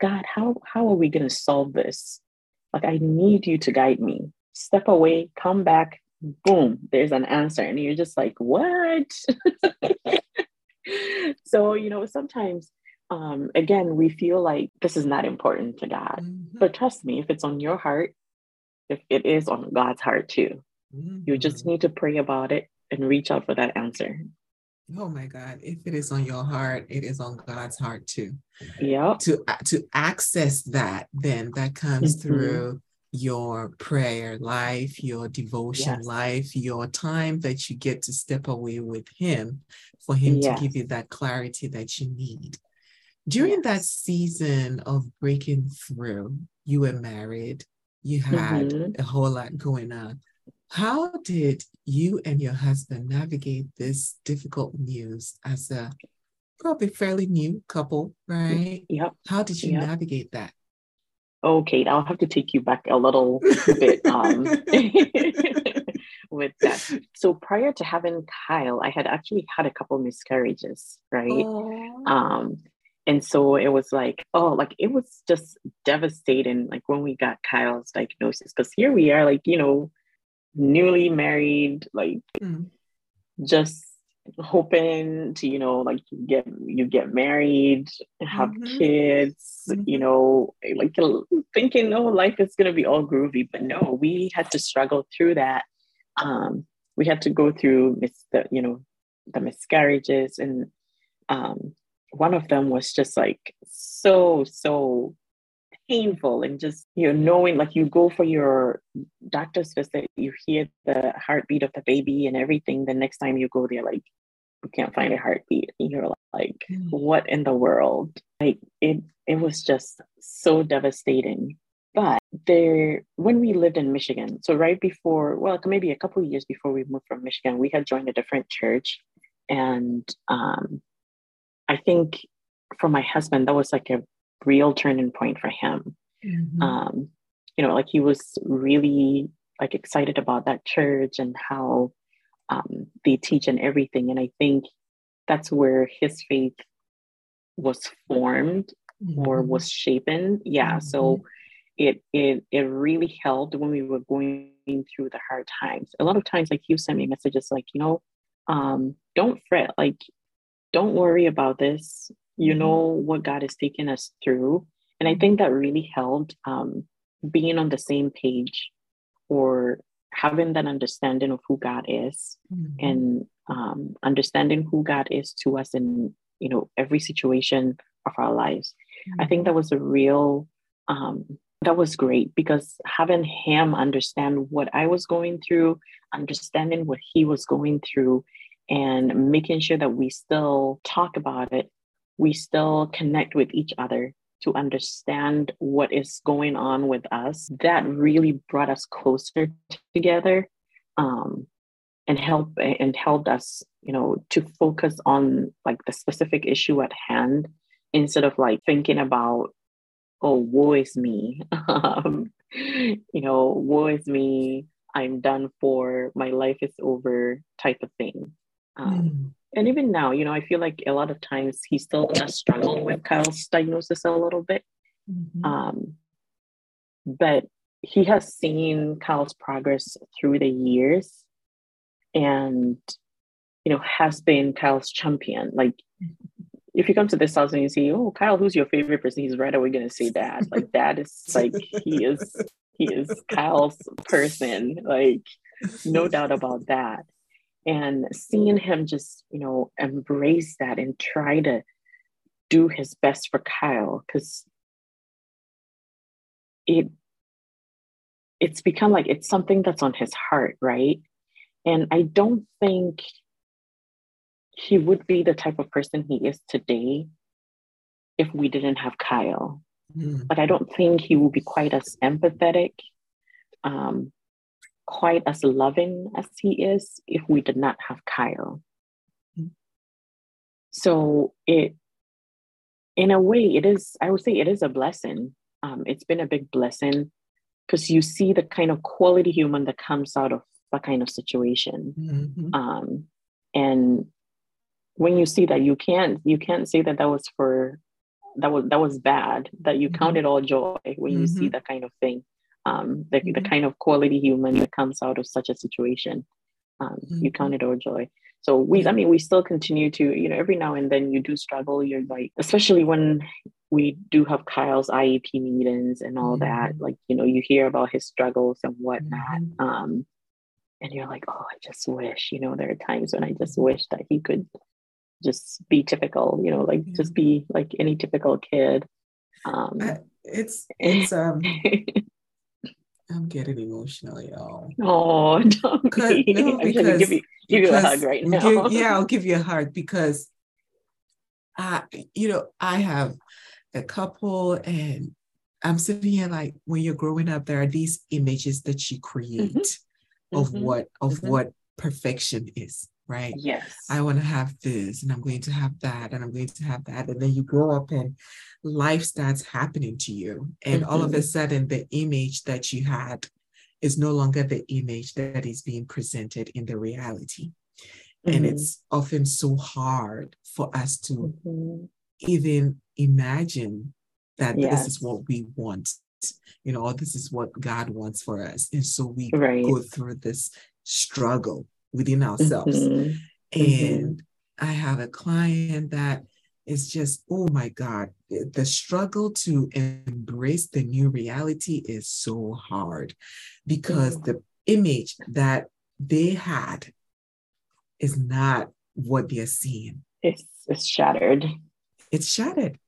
Speaker 2: God, how how are we gonna solve this? Like I need you to guide me. Step away, come back, boom, there's an answer. And you're just like, what? so, you know, sometimes um, again, we feel like this is not important to God. Mm-hmm. But trust me, if it's on your heart, if it is on God's heart too, mm-hmm. you just mm-hmm. need to pray about it and reach out for that answer.
Speaker 1: Oh my God! If it is on your heart, it is on God's heart too.
Speaker 2: Yeah.
Speaker 1: To to access that, then that comes mm-hmm. through your prayer life, your devotion yes. life, your time that you get to step away with Him for Him yes. to give you that clarity that you need. During yes. that season of breaking through, you were married, you had mm-hmm. a whole lot going on. How did you and your husband navigate this difficult news as a probably fairly new couple, right?
Speaker 2: Yep.
Speaker 1: How did you yep. navigate that?
Speaker 2: Kate, I'll have to take you back a little bit um, with that. So prior to having Kyle, I had actually had a couple miscarriages, right? Um, and so it was like, oh, like it was just devastating. Like when we got Kyle's diagnosis, because here we are, like you know, newly married, like mm. just hoping to you know like get you get married have mm-hmm. kids mm-hmm. you know like thinking oh life is going to be all groovy but no we had to struggle through that um we had to go through mis- the you know the miscarriages and um one of them was just like so so painful and just you know knowing like you go for your doctor's visit you hear the heartbeat of the baby and everything the next time you go there like you can't find a heartbeat. And you're like mm. what in the world? Like it it was just so devastating. But there when we lived in michigan so right before well maybe a couple of years before we moved from michigan we had joined a different church. And um i think for my husband that was like a real turning point for him. Mm-hmm. Um, you know, like he was really like excited about that church and how um, they teach and everything. And I think that's where his faith was formed mm-hmm. or was shapen. Yeah. Mm-hmm. So it it it really helped when we were going through the hard times. A lot of times, like you sent me messages like, you know, um, don't fret, like, don't worry about this you mm-hmm. know what God has taken us through. And I think that really helped um, being on the same page or having that understanding of who God is mm-hmm. and um, understanding who God is to us in you know every situation of our lives. Mm-hmm. I think mm-hmm. that was a real um, that was great because having him understand what I was going through, understanding what he was going through, and making sure that we still talk about it we still connect with each other to understand what is going on with us. That really brought us closer together um, and help and helped us you know to focus on like the specific issue at hand instead of like thinking about oh woe is me. Um, you know woe is me. I'm done for. My life is over type of thing. Um, mm and even now, you know, I feel like a lot of times he still does struggle with Kyle's diagnosis a little bit. Mm-hmm. Um, but he has seen Kyle's progress through the years and, you know, has been Kyle's champion. Like, if you come to this house and you say, "Oh, Kyle, who's your favorite person?" He's right away going to say Dad. Like, Dad is like he is he is Kyle's person. Like, no doubt about that and seeing him just you know embrace that and try to do his best for Kyle because it it's become like it's something that's on his heart right and I don't think he would be the type of person he is today if we didn't have Kyle. Mm. But I don't think he will be quite as empathetic. Um, quite as loving as he is if we did not have Kyle. So it, in a way, it is, I would say it is a blessing. Um, it's been a big blessing because you see the kind of quality human that comes out of that kind of situation. Mm-hmm. Um, and when you see that you can't, you can't say that that was for that was that was bad that you mm-hmm. count it all joy when mm-hmm. you see mm-hmm. that kind of thing um the, mm-hmm. the kind of quality human that comes out of such a situation um you mm-hmm. count it all joy so we i mean we still continue to you know every now and then you do struggle you're like especially when we do have kyle's iep meetings and all that like you know you hear about his struggles and whatnot um and you're like oh i just wish you know there are times when i just wish that he could just be typical, you know, like just be like any typical kid. Um,
Speaker 1: it's it's um. I'm getting emotional, y'all.
Speaker 2: Oh, don't be. No, because, give, you, give you a hug right now.
Speaker 1: Give, yeah, I'll give you a hug because I, you know, I have a couple and I'm sitting here like when you're growing up, there are these images that you create mm-hmm. of mm-hmm. what of mm-hmm. what perfection is right?
Speaker 2: Yes.
Speaker 1: I want to have this and I'm going to have that and I'm going to have that. And then you grow up and life starts happening to you. And mm-hmm. all of a mm-hmm. sudden, the image that you had is no longer the image that is being presented in the reality. Mm-hmm. And it's often so hard for us to mm-hmm. even imagine that yes. this is what we want you know, this is what God wants for us. And so we right. go through this struggle within ourselves. Mm-hmm. And mm-hmm. I have a client that is just, oh my God, the struggle to embrace the new reality is so hard because mm-hmm. the image that they had is not what they're seeing.
Speaker 2: It's, it's shattered.
Speaker 1: It's shattered.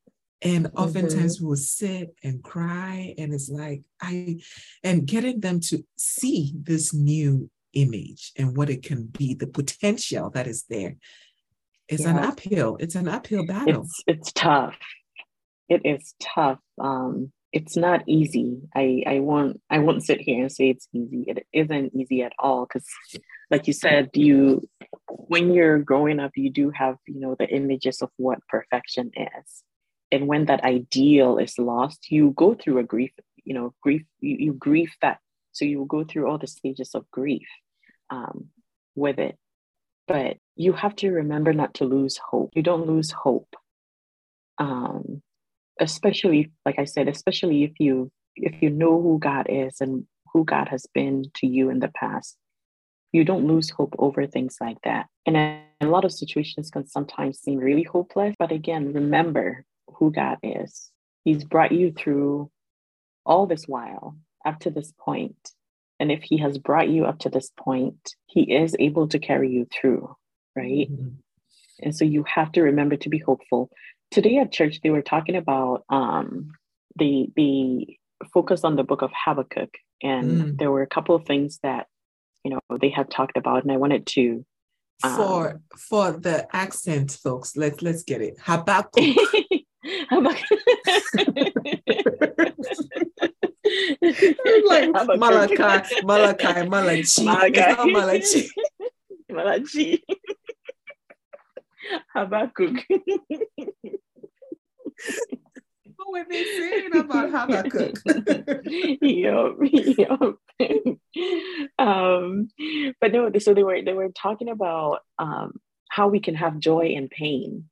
Speaker 1: And oftentimes mm-hmm. we'll sit and cry, and it's like, I, and getting them to see this new image and what it can be, the potential that is there. It's yeah. an uphill. It's an uphill battle.
Speaker 2: It's, it's tough. It is tough. Um, it's not easy. I, I won't I won't sit here and say it's easy. It isn't easy at all because like you said, you when you're growing up, you do have, you know, the images of what perfection is. And when that ideal is lost, you go through a grief, you know, grief, you, you grieve that. So you will go through all the stages of grief um, with it. But you have to remember not to lose hope. You don't lose hope. Um, especially, like I said, especially if you if you know who God is and who God has been to you in the past, you don't lose hope over things like that. And a lot of situations can sometimes seem really hopeless. But again, remember who God is. He's brought you through all this while up to this point. And if he has brought you up to this point, he is able to carry you through, right? Mm-hmm. And so you have to remember to be hopeful. Today at church, they were talking about um, the the focus on the book of Habakkuk, and mm. there were a couple of things that you know they had talked about, and I wanted to
Speaker 1: um, for for the accent folks. Let's let's get it Habakkuk. Habakkuk. like Malachi, Malachi, Malachi. Malachi. Malachi.
Speaker 2: Malachi. Habakkuk.
Speaker 1: what were they saying about Habakkuk?
Speaker 2: yep, yep. um, but no, so they were they were talking about um, how we can have joy in pain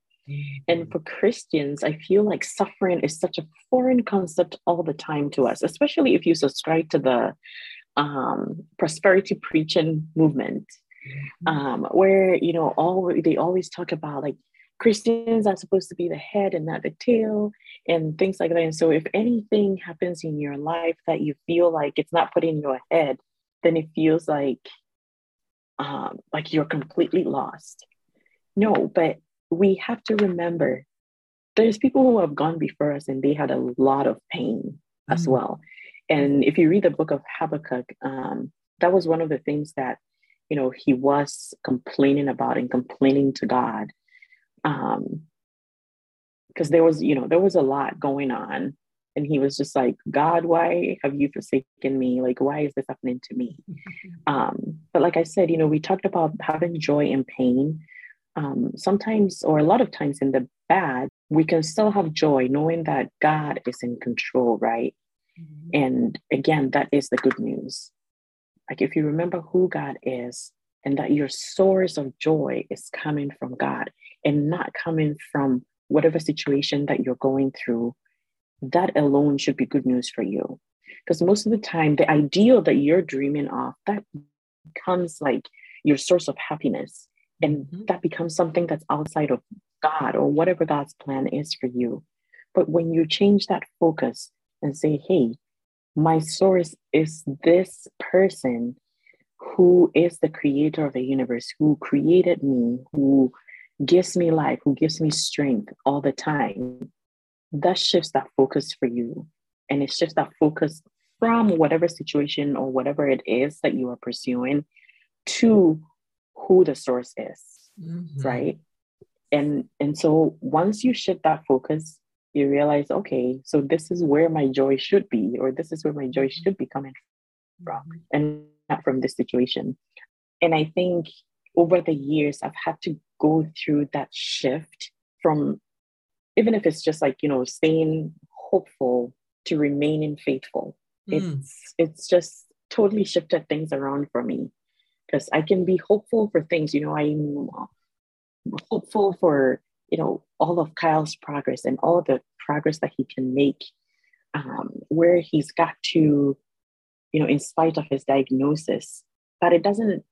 Speaker 2: and for Christians, I feel like suffering is such a foreign concept all the time to us, especially if you subscribe to the um, prosperity preaching movement, um, where you know all they always talk about like Christians are supposed to be the head and not the tail, and things like that. And so, if anything happens in your life that you feel like it's not put in your head, then it feels like um, like you're completely lost. No, but we have to remember there's people who have gone before us and they had a lot of pain mm-hmm. as well. And if you read the book of Habakkuk, um, that was one of the things that, you know, he was complaining about and complaining to God. Um, because there was, you know, there was a lot going on. And he was just like, God, why have you forsaken me? Like, why is this happening to me? Um, but like I said, you know, we talked about having joy in pain um, sometimes or a lot of times in the bad, we can still have joy knowing that God is in control, right? Mm-hmm. And again, that is the good news. Like if you remember who God is and that your source of joy is coming from God and not coming from whatever situation that you're going through, that alone should be good news for you. Because most of the time, the ideal that you're dreaming of, that becomes like your source of happiness. And mm-hmm. that becomes something that's outside of God or whatever God's plan is for you. But when you change that focus and say, hey, my source is this person who is the creator of the universe, who created me, who gives me life, who gives me strength all the time, that shifts that focus for you. And it shifts that focus from whatever situation or whatever it is that you are pursuing to who the source is. Mm-hmm. Right. And and so once you shift that focus, you realize, okay, so this is where my joy should be, or this is where my joy should be coming from, mm-hmm. and not from this situation. And I think over the years, I've had to go through that shift from even if it's just like, you know, staying hopeful to remaining faithful. Mm. It's it's just totally shifted things around for me because I can be hopeful for things. You know, I'm hopeful for you know all of Kyle's progress and all the progress that he can make, um, where he's got to, you know, in spite of his diagnosis. But it doesn't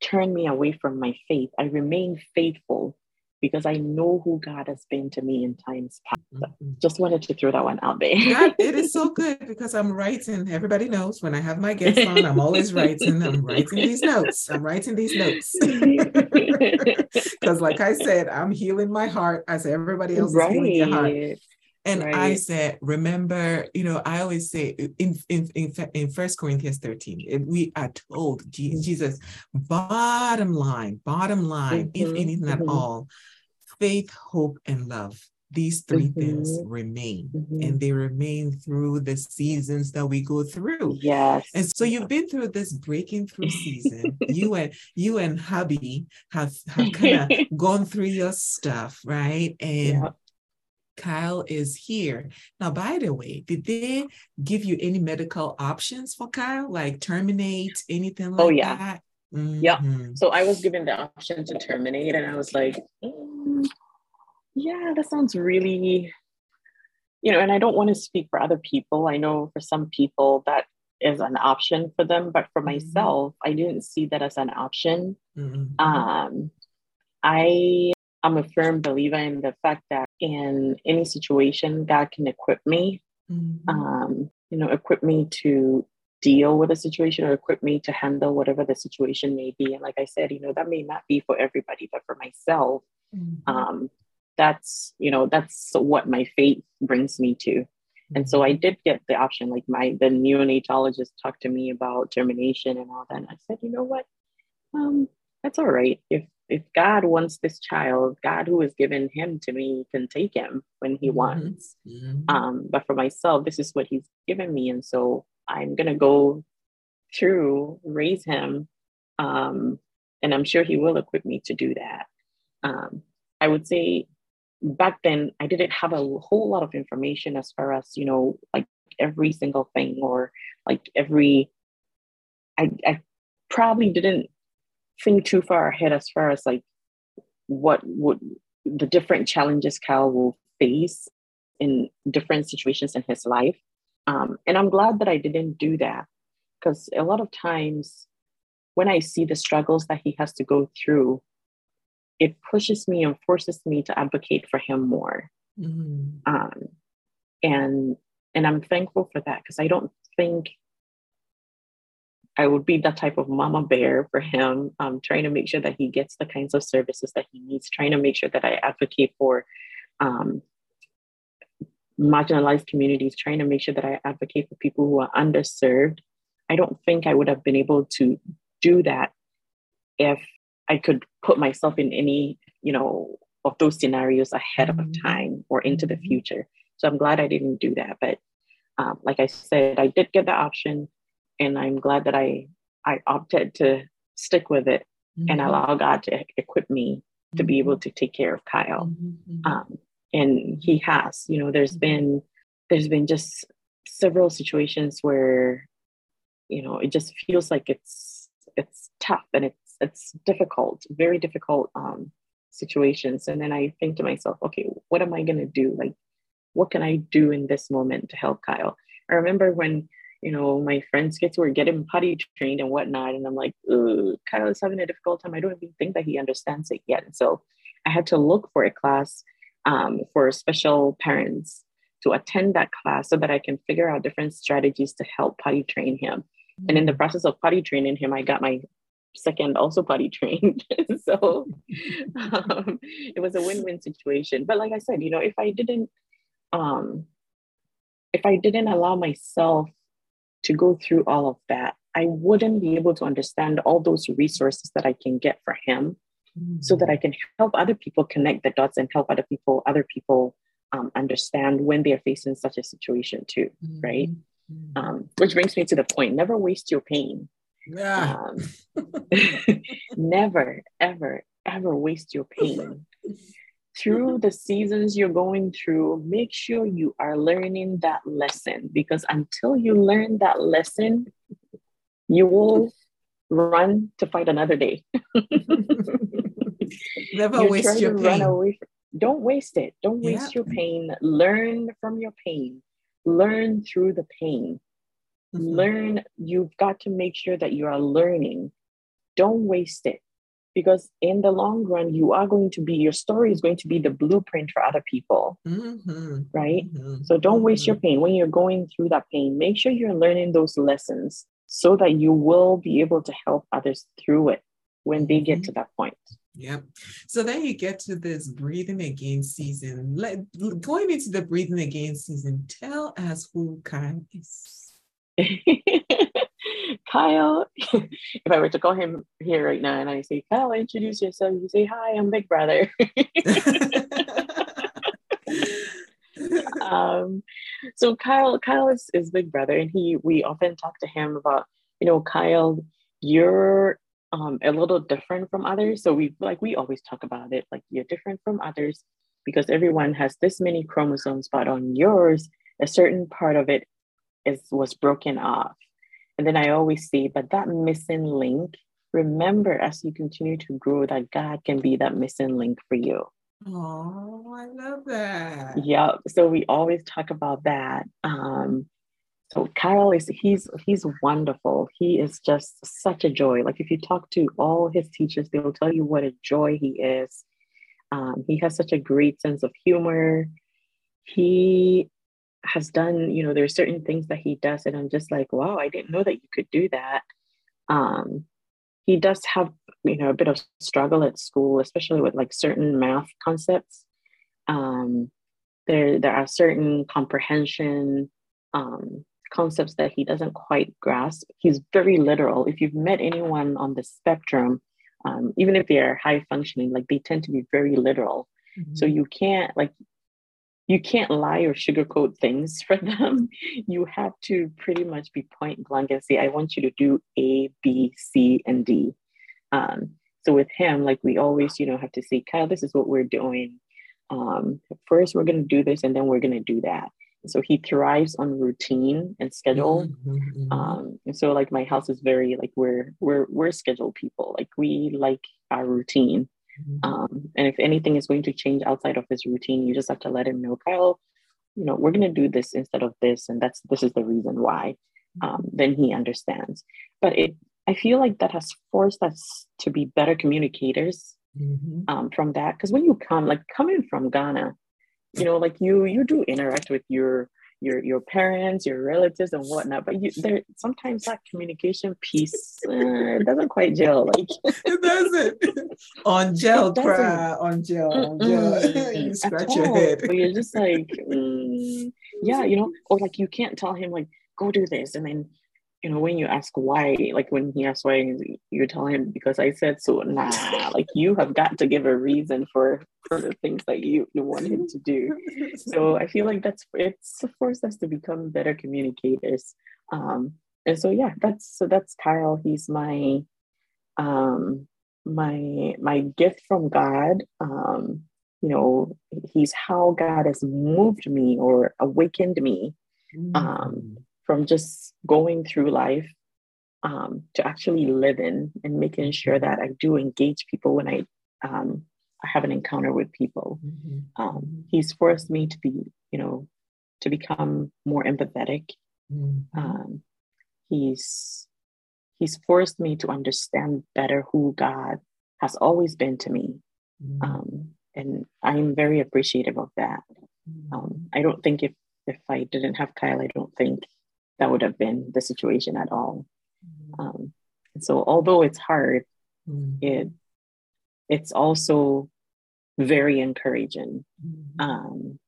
Speaker 2: turn me away from my faith. I remain faithful because I know who God has been to me in times past. Mm-hmm. Just wanted to throw that one out there.
Speaker 1: yeah, it is so good because I'm writing. Everybody knows when I have my guests on, I'm always writing. I'm writing these notes. I'm writing these notes. Because, like I said, I'm healing my heart as everybody else right. is healing your heart. And right. I said, remember, you know, I always say in in in, in First Corinthians 13, we are told Jesus, bottom line, bottom line, mm-hmm. if anything mm-hmm. at all, faith, hope, and love. These 3 mm-hmm. things remain mm-hmm. and they remain through the seasons that we go through.
Speaker 2: Yes.
Speaker 1: And so you've been through this breaking through season. you and you and hubby have, have kind of gone through your stuff, right? And Kyle is here. Now, by the way, did they give you any medical options for Kyle, like terminate anything oh, like
Speaker 2: oh, yeah.
Speaker 1: that?
Speaker 2: Mm-hmm. Yeah. So I was given the option to terminate, and I was like, mm, yeah, that sounds really, you know, and I don't want to speak for other people. I know for some people that is an option for them, but for mm-hmm. myself, I didn't see that as an option. Mm-hmm. Um, I am a firm believer in the fact that in any situation, God can equip me, mm-hmm. um, you know, equip me to deal with a situation or equip me to handle whatever the situation may be. And like I said, you know, that may not be for everybody, but for myself, mm-hmm. um, that's, you know, that's what my faith brings me to. Mm-hmm. And so I mm-hmm. did get the option, like my, the neonatologist talked to me about termination and all that. And I said, you know what? Um, that's all right. If if God wants this child, God who has given him to me can take him when he mm-hmm. wants. Mm-hmm. Um, but for myself, this is what he's given me. And so I'm going to go through, raise him. Um, and I'm sure he will equip me to do that. Um, I would say back then, I didn't have a whole lot of information as far as, you know, like every single thing or like every, I, I probably didn't think too far ahead as far as like what would the different challenges Kyle will face in different situations in his life. Um, and I'm glad that I didn't do that because a lot of times when I see the struggles that he has to go through, it pushes me and forces me to advocate for him more. Mm-hmm. Um, and and I'm thankful for that because I don't think I would be that type of mama bear for him, um, trying to make sure that he gets the kinds of services that he needs, trying to make sure that I advocate for um, marginalized communities, trying to make sure that I advocate for people who are underserved. I don't think I would have been able to do that if I could put myself in any, you know, of those scenarios ahead mm-hmm. of time or into the mm-hmm. future. So I'm glad I didn't do that. But um, like I said, I did get the option and I'm glad that I I opted to stick with it mm-hmm. and allow God to equip me to be able mm-hmm. to take care of Kyle. Mm-hmm. mm-hmm. Um, and he has, you know, there's been there's been just several situations where, you know, it just feels like it's it's tough and it's it's difficult, very difficult um, situations. And then I think to myself, okay, what am I going to do? Like, what can I do in this moment to help Kyle? I remember when, you know, my friends kids were getting potty trained and whatnot. And I'm like, Kyle is having a difficult time. I don't even think that he understands it yet. And so I had to look for a class um, for special parents to attend that class so that I can figure out different strategies to help potty train him. Mm-hmm. And in the mm. process of potty training him, I got my second also potty trained. so um, it was a win-win situation. But like I said, you know, if I didn't, um, if I didn't allow myself to go through all of that, I wouldn't be able to understand all those resources that I can get for him, mm-hmm. so that I can help other people connect the dots and help other people, other people um, understand when they are facing such a situation too, mm-hmm. right? Um, which brings me to the point: never waste your pain yeah. Um, never, ever, ever waste your pain. through the seasons you're going through, make sure you are learning that lesson because until you learn that lesson, you will run to fight another day.
Speaker 1: Never you waste your pain. Away
Speaker 2: don't waste it. Don't waste yeah. your pain. Learn from your pain. Learn through the pain. Mm-hmm. Learn, you've got to make sure that you are learning. Don't waste it because in the long run, you are going to be, your story is going to be the blueprint for other people. Mm-hmm. Right? Mm-hmm. So don't waste your mm-hmm. pain. When you're going through that pain, make sure you're learning those lessons so that you will be able to help others through it when they get mm-hmm. to that point.
Speaker 1: Yep. So then you get to this breathing again season. Let, going into the breathing again season, tell us who Kyle is.
Speaker 2: Kyle, if I were to call him here right now and I say, Kyle, introduce yourself, you say, Hi, I'm Big Brother. um, so Kyle, Kyle is, is Big Brother, and he we often talk to him about, you know, Kyle, you're um, a little different from others. So we like we always talk about it, like you're different from others because everyone has this many chromosomes, but on yours, a certain part of it is was broken off. And then I always say, but that missing link, remember as you continue to grow that God can be that missing link for you.
Speaker 1: Oh, I love that.
Speaker 2: Yeah. So we always talk about that. Um, so Kyle is he's he's wonderful. He is just such a joy. Like if you talk to all his teachers, they will tell you what a joy he is. Um, he has such a great sense of humor. He has done, you know, there are certain things that he does, and I'm just like, wow, I didn't know that you could do that. Um, he does have, you know, a bit of struggle at school, especially with like certain math concepts. Um, there, there are certain comprehension um, concepts that he doesn't quite grasp. He's very literal. If you've met anyone on the spectrum, um, even if they are high functioning, like they tend to be very literal. Mm-hmm. So you can't like you can't lie or sugarcoat things for them. You have to pretty much be point blank and say, I want you to do A, B, C, and D. Um, so with him, like we always, you know, have to say, Kyle, this is what we're doing. Um, first, we're going to do this, and then we're going to do that. So he thrives on routine and schedule. Mm-hmm, mm-hmm. Um, and so, like my house is very like we're we're we're scheduled people. Like we like our routine. Mm-hmm. Um, and if anything is going to change outside of his routine, you just have to let him know, Kyle, you know, we're going to do this instead of this. And that's, this is the reason why. Um, then he understands. But it, I feel like that has forced us to be better communicators mm-hmm. um, from that. Because when you come, like coming from Ghana, you know, like you you do interact with your your your parents, your relatives, and whatnot. But you there sometimes that communication piece uh, doesn't quite gel. Like
Speaker 1: it doesn't on gel, cry on gel, on gel. you scratch your head.
Speaker 2: But you're just like, mm, yeah, you know, or like you can't tell him like go do this, and then you know, when you ask why, like when he asks why, you tell him because I said so. Nah, like you have got to give a reason for for the things that you, you want him to do. So I feel like that's it's forced us to become better communicators. Um, and so yeah, that's so that's Kyle. He's my um my my gift from God. Um, you know, he's how God has moved me or awakened me. Um, from just going through life um, to actually living and making sure that I do engage people when I um, have an encounter with people. Mm-hmm. Um, he's forced me to be, you know, to become more empathetic. Mm-hmm. Um, he's he's forced me to understand better who God has always been to me. Mm-hmm. Um, and I'm very appreciative of that. Mm-hmm. Um, I don't think if if I didn't have Kyle, I don't think that would have been the situation at all. Mm-hmm. Um, so although it's hard, mm-hmm. it it's also very encouraging. Mm-hmm. Um,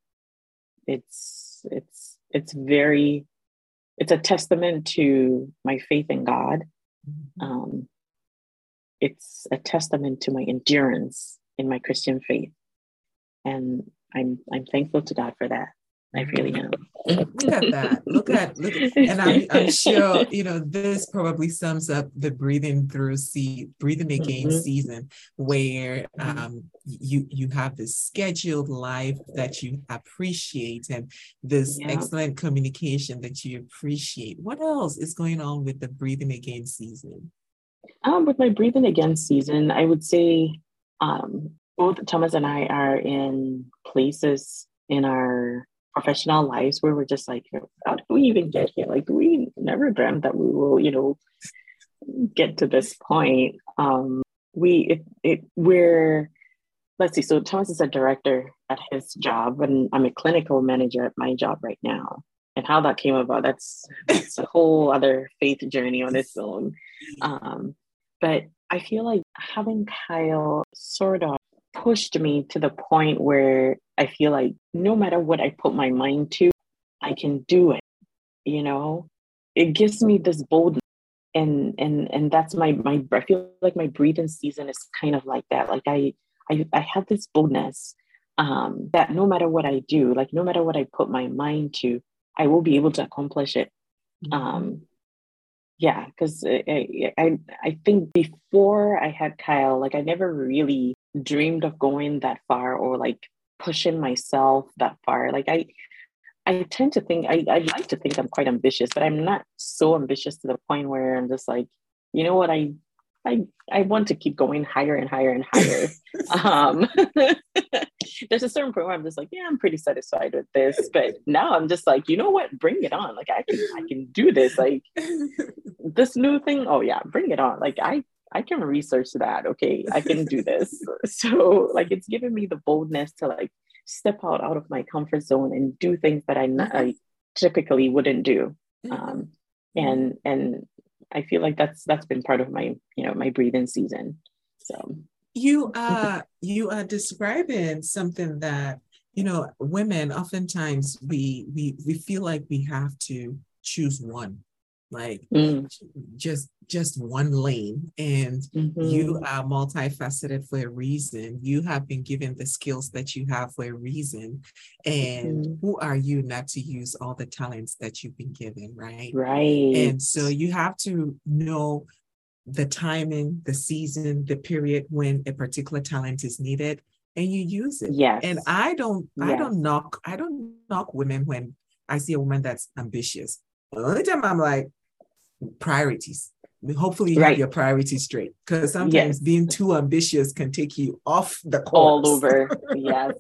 Speaker 2: it's it's it's very it's a testament to my faith in God. Um, it's a testament to my endurance in my Christian faith, and I'm I'm thankful to God for that. I really am.
Speaker 1: Look at that. Look at look at, and I'm, I'm sure you know this probably sums up the breathing through see breathing again mm-hmm. season where um you you have this scheduled life that you appreciate and this yeah. excellent communication that you appreciate. What else is going on with the breathing again season?
Speaker 2: Um, with my breathing again season, I would say um, both Thomas and I are in places in our professional lives where we're just like, how did we even get here? Like, we never dreamt that we will, you know, get to this point. Um, we, it, it, we're, let's see. So Thomas is a director at his job, and I'm a clinical manager at my job right now. And how that came about, that's, that's a whole other faith journey on its own. Um, but I feel like having Kyle sort of pushed me to the point where I feel like no matter what I put my mind to, I can do it. You know, it gives me this boldness. And and and that's my my I feel like my breathing season is kind of like that. Like I I I have this boldness um that no matter what I do, like no matter what I put my mind to, I will be able to accomplish it. Mm-hmm. Um yeah, because I, I I think before I had Kyle, like I never really dreamed of going that far or like pushing myself that far. Like I I tend to think I, I like to think I'm quite ambitious, but I'm not so ambitious to the point where I'm just like, you know what, I I I want to keep going higher and higher and higher. um there's a certain point where I'm just like, yeah, I'm pretty satisfied with this. But now I'm just like, you know what, bring it on. Like I can I can do this. Like this new thing, oh yeah, bring it on. Like I I can research that. Okay, I can do this. so like it's given me the boldness to like step out out of my comfort zone and do things that I. I typically wouldn't do. Mm-hmm. Um, and and I feel like that's that's been part of my you know my breathing season. So
Speaker 1: you uh you are describing something that you know women oftentimes we we we feel like we have to choose one like mm. just just one lane and mm-hmm. you are multifaceted for a reason you have been given the skills that you have for a reason and mm-hmm. who are you not to use all the talents that you've been given right
Speaker 2: right
Speaker 1: and so you have to know the timing the season the period when a particular talent is needed and you use it
Speaker 2: yes
Speaker 1: and i don't yes. i don't knock i don't knock women when i see a woman that's ambitious the only time i'm like priorities. Hopefully, you right. have your priorities straight because sometimes yes. being too ambitious can take you off the course.
Speaker 2: All over. Yes.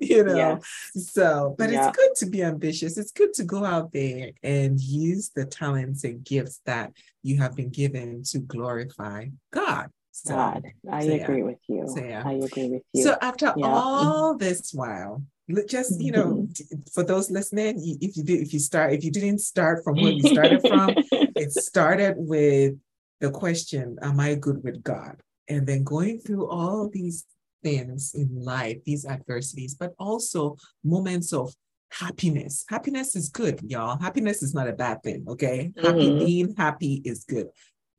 Speaker 1: you know, yes. so, but yeah. it's good to be ambitious. It's good to go out there and use the talents and gifts that you have been given to glorify God.
Speaker 2: So, God, I so agree yeah. with you. So, yeah. I agree with you.
Speaker 1: So after yeah. all this while, just you know mm-hmm. for those listening if you did if you start if you didn't start from where you started from it started with the question am i good with god? And then going through all these things in life these adversities but also moments of happiness. Happiness is good y'all. Happiness is not a bad thing okay? Mm-hmm. happy being happy is good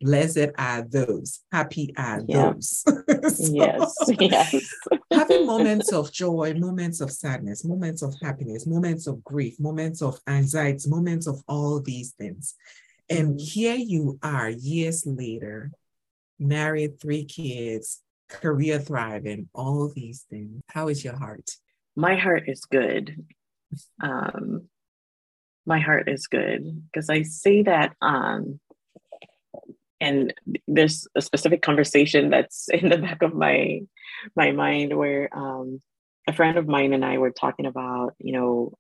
Speaker 1: blessed are those, happy are yeah. those.
Speaker 2: so, yes, yes.
Speaker 1: having moments of joy, moments of sadness, moments of happiness, moments of grief, moments of anxiety, moments of all these things. And mm-hmm. here you are years later, married, three kids, career thriving, all these things. How is your heart?
Speaker 2: My heart is good. Um, my heart is good because I say that um, and there's a specific conversation that's in the back of my my mind where um, a friend of mine and I were talking about, you know,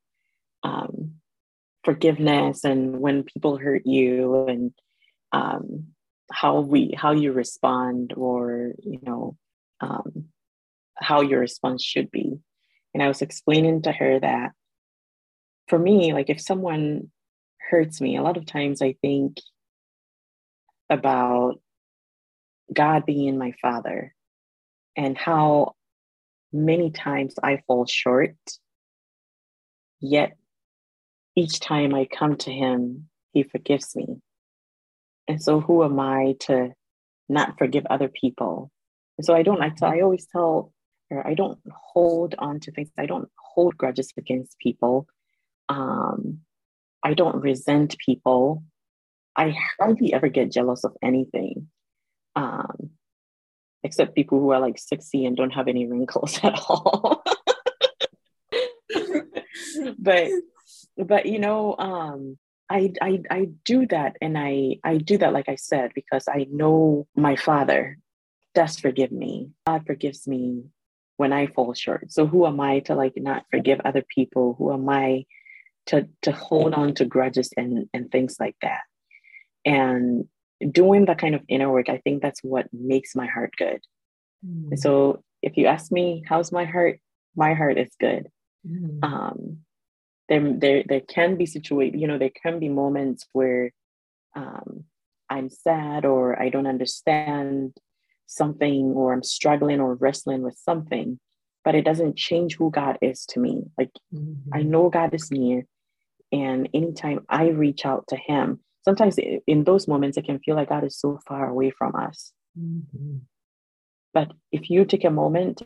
Speaker 2: um, forgiveness and when people hurt you and um, how we how you respond or you know um, how your response should be. And I was explaining to her that for me, like if someone hurts me, a lot of times I think about God being my father and how many times I fall short, yet each time I come to Him, He forgives me. And so, who am I to not forgive other people? And so, I don't, I, I always tell her, I don't hold on to things, I don't hold grudges against people. Um, I don't resent people. I hardly ever get jealous of anything. Um, except people who are like 60 and don't have any wrinkles at all. but but you know, um, I, I I do that and I I do that like I said because I know my father does forgive me. God forgives me when I fall short. So who am I to like not forgive other people? Who am I to to hold on to grudges and and things like that? And doing that kind of inner work, I think that's what makes my heart good. Mm. so if you ask me, how's my heart? My heart is good. Mm. Um, there, there, there can be situations, you know, there can be moments where um, I'm sad or I don't understand something or I'm struggling or wrestling with something, but it doesn't change who God is to me. Like mm-hmm. I know God is near, and anytime I reach out to Him, sometimes in those moments it can feel like God is so far away from us. Mm-hmm. But if you take a moment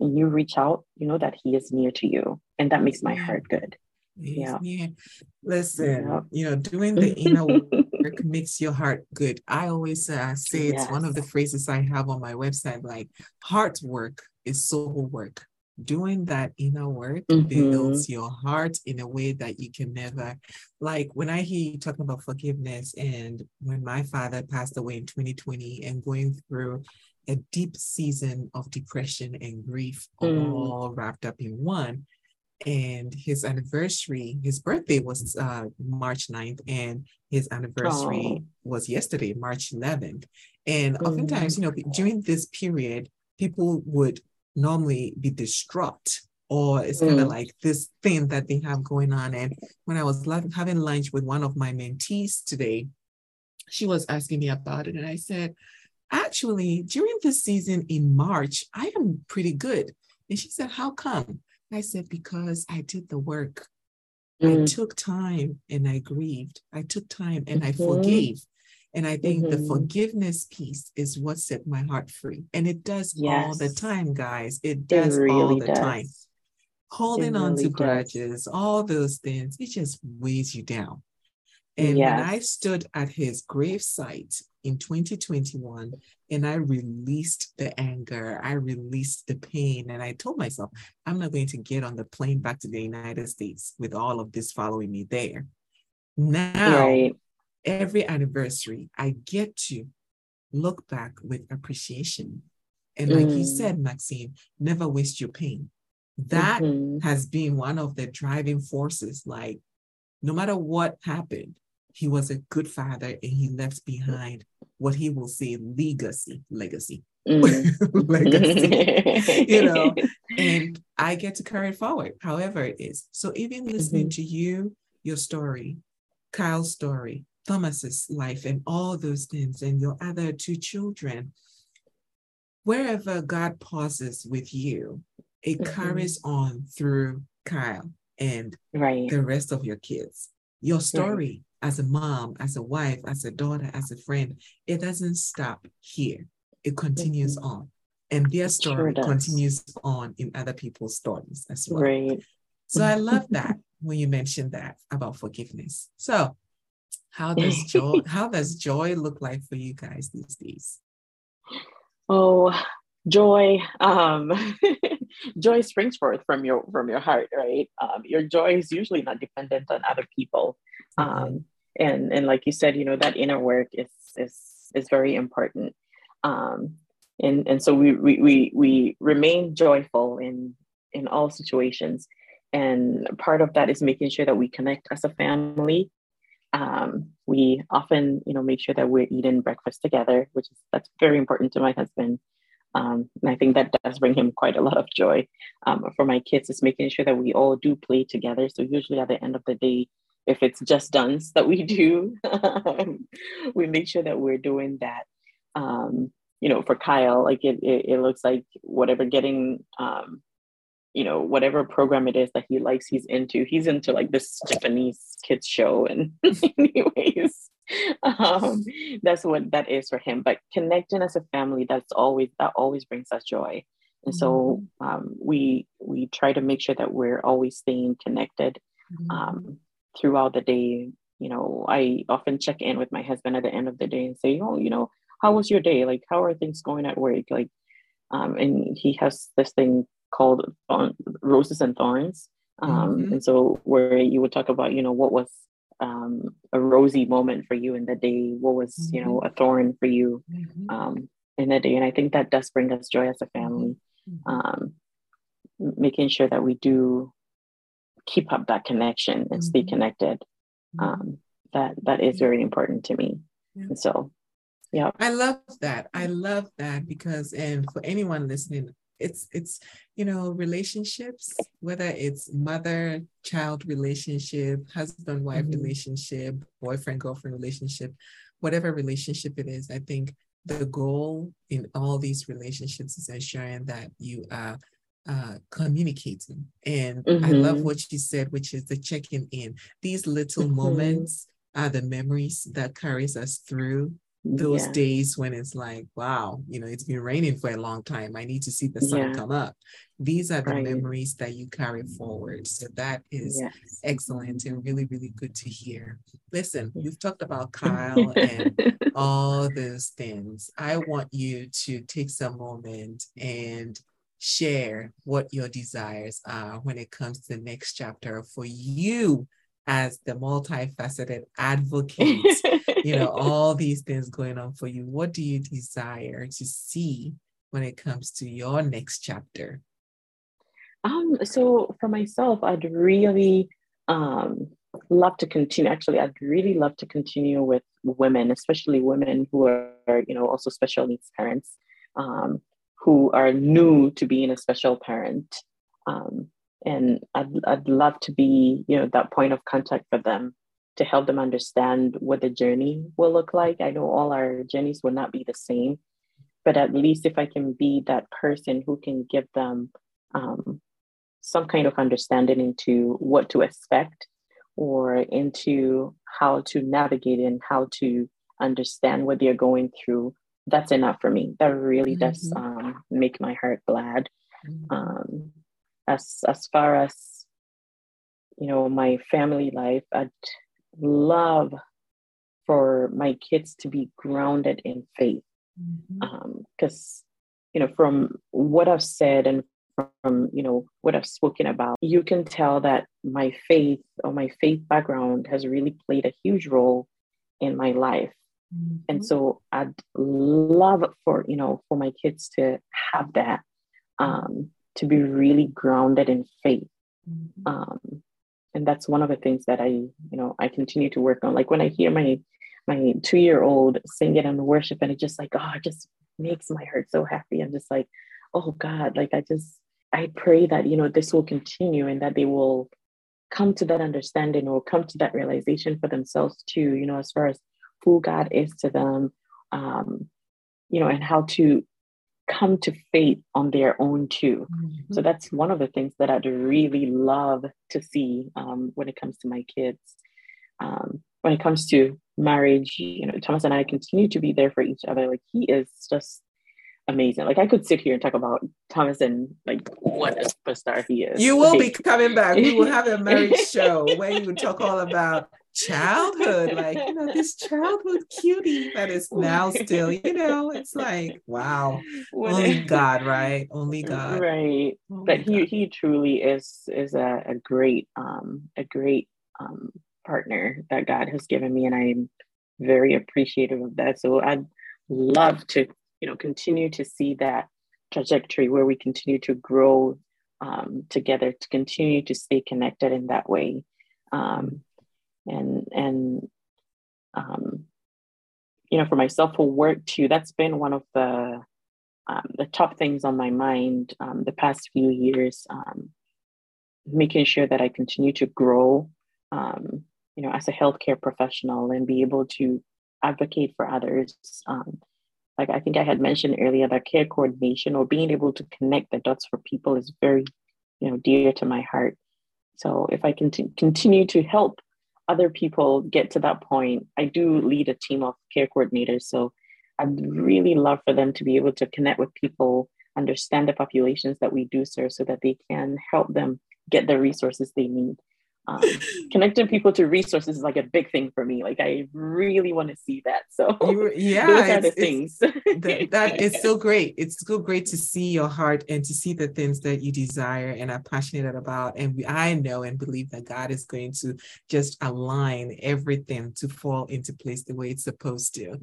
Speaker 2: and you reach out, you know that He is near to you, and that makes my heart good.
Speaker 1: Yeah. yeah. Listen, yeah. you know, doing the inner work makes your heart good. I always uh, say it's yes. one of the phrases I have on my website like, heart work is soul work doing that inner work mm-hmm. builds your heart in a way that you can never like when i hear you talking about forgiveness and when my father passed away in 2020 and going through a deep season of depression and grief mm. all wrapped up in one and his anniversary his birthday was uh, march 9th and his anniversary oh. was yesterday march 11th and mm. oftentimes you know during this period people would normally be distraught or it's mm. kind of like this thing that they have going on. And when I was having lunch with one of my mentees today, she was asking me about it. And I said, actually, during this season in March, I am pretty good. And she said, how come? I said, because I did the work. Mm. I took time and I grieved. I took time and mm-hmm. I forgave. And I think mm-hmm. the forgiveness piece is what set my heart free. And it does yes. all the time, guys. It does it really all the does. time. Holding on to grudges, all those things, it just weighs you down. And yes. when I stood at his gravesite in 2021 and I released the anger, I released the pain, and I told myself, I'm not going to get on the plane back to the United States with all of this following me there. Now, right every anniversary, I get to look back with appreciation. And like mm. you said, Maxine, never waste your pain. That mm-hmm. has been one of the driving forces. Like, no matter what happened, he was a good father and he left behind what he will say legacy, legacy, mm. legacy, you know, and I get to carry it forward, however it is. So even listening mm-hmm. to you, your story, Kyle's story, Thomas's life and all those things, and your other two children, wherever God pauses with you, it mm-hmm. carries on through Kyle and right. the rest of your kids. Your story right. as a mom, as a wife, as a daughter, as a friend, it doesn't stop here. It continues mm-hmm. on. And their story sure continues on in other people's stories as well. Right. So I love that when you mentioned that about forgiveness. So how does joy how does joy look like for you guys these days?
Speaker 2: Oh, joy. Um joy springs forth from your from your heart, right? Um, your joy is usually not dependent on other people. Um, and and like you said, you know, that inner work is is is very important. Um, and and so we we we, we remain joyful in in all situations and part of that is making sure that we connect as a family um, we often you know make sure that we're eating breakfast together which is that's very important to my husband. Um, and i think that does bring him quite a lot of joy. Um, for my kids is making sure that we all do play together. So usually at the end of the day if it's just dance that we do we make sure that we're doing that. Um, you know for kyle like it, it, it looks like whatever getting um, you know whatever program it is that he likes he's into he's into like this japanese kids show and anyways um that's what that is for him. But connecting as a family that's always that always brings us joy. And so mm-hmm. um, we we try to make sure that we're always staying connected mm-hmm. um, throughout the day. You know i often check in with my husband at the end of the day and say oh you know how was your day? Like how are things going at work? Like um, and he has this thing called Roses and Thorns. Um, mm-hmm. And so, where you would talk about, you know, what was um, a rosy moment for you in the day, what was, mm-hmm. you know, mm-hmm. a thorn for you mm-hmm. um, in the day. And I think that does bring us joy as a family, mm-hmm. um, making sure that we do keep up that connection and stay mm-hmm. connected. Um, that that is very important to me. Yeah. And so, yeah.
Speaker 1: I love that. I love that because, and for anyone listening, it's it's you know relationships whether it's mother child relationship husband wife mm-hmm. relationship boyfriend girlfriend relationship whatever relationship it is i think the goal in all these relationships is ensuring that you are uh, communicating and mm-hmm. i love mm-hmm. what you said which is the checking in these little mm-hmm. moments are the memories that carries us through those yeah. days when it's like, wow, you know, it's been raining for a long time. I need to see the sun yeah. come up. These are the right. memories that you carry forward. So that is yes. excellent and really, really good to hear. Listen, you've talked about Kyle and all those things. I want you to take some moment and share what your desires are when it comes to the next chapter for you as the multifaceted advocate, you know, all these things going on for you. What do you desire to see when it comes to your next chapter?
Speaker 2: Um, so for myself, I'd really um, love to continue. Actually, I'd really love to continue with women, especially women who are, you know, also special needs parents, um, who are new to being a special parent. Um, and I'd, I'd love to be you know that point of contact for them to help them understand what the journey will look like i know all our journeys will not be the same but at least if i can be that person who can give them um, some kind of understanding into what to expect or into how to navigate and how to understand what they're going through that's enough for me that really mm-hmm. does um, make my heart glad mm-hmm. um, as as far as you know my family life i'd love for my kids to be grounded in faith because mm-hmm. um, you know from what i've said and from you know what i've spoken about you can tell that my faith or my faith background has really played a huge role in my life mm-hmm. and so i'd love for you know for my kids to have that um, to be really grounded in faith. Mm-hmm. Um, and that's one of the things that I, you know, I continue to work on. Like when I hear my my two year old sing it in worship, and it just like, oh, it just makes my heart so happy. I'm just like, oh God, like I just I pray that you know this will continue and that they will come to that understanding or come to that realization for themselves too. You know, as far as who God is to them, um, you know, and how to come to faith on their own too. Mm-hmm. So that's one of the things that I'd really love to see um, when it comes to my kids. Um, when it comes to marriage, you know, Thomas and I continue to be there for each other. Like he is just amazing. Like I could sit here and talk about Thomas and like what a superstar he is.
Speaker 1: You will
Speaker 2: like,
Speaker 1: be coming back. We will have a marriage show where you would talk all about childhood, like you know, this childhood cutie that is now still, you know, it's like wow, only God, right? Only God,
Speaker 2: right? Only but he God. he truly is is a, a great um a great um partner that God has given me, and I'm very appreciative of that. So I'd love to, you know, continue to see that trajectory where we continue to grow um, together, to continue to stay connected in that way, um, and and um, you know, for myself for work too, that's been one of the um, the top things on my mind um, the past few years. Um, making sure that I continue to grow, um, you know, as a healthcare professional and be able to advocate for others. Um, like I think I had mentioned earlier, that care coordination or being able to connect the dots for people is very, you know, dear to my heart. So if I can t- continue to help other people get to that point, I do lead a team of care coordinators. So I'd really love for them to be able to connect with people, understand the populations that we do serve so that they can help them get the resources they need. Um, connecting people to resources is like a big thing for me. Like I really want to see that. So
Speaker 1: you, yeah,
Speaker 2: those are the things.
Speaker 1: that, that is so great. It's so great to see your heart and to see the things that you desire and are passionate about. And we, I know and believe that God is going to just align everything to fall into place the way it's supposed to.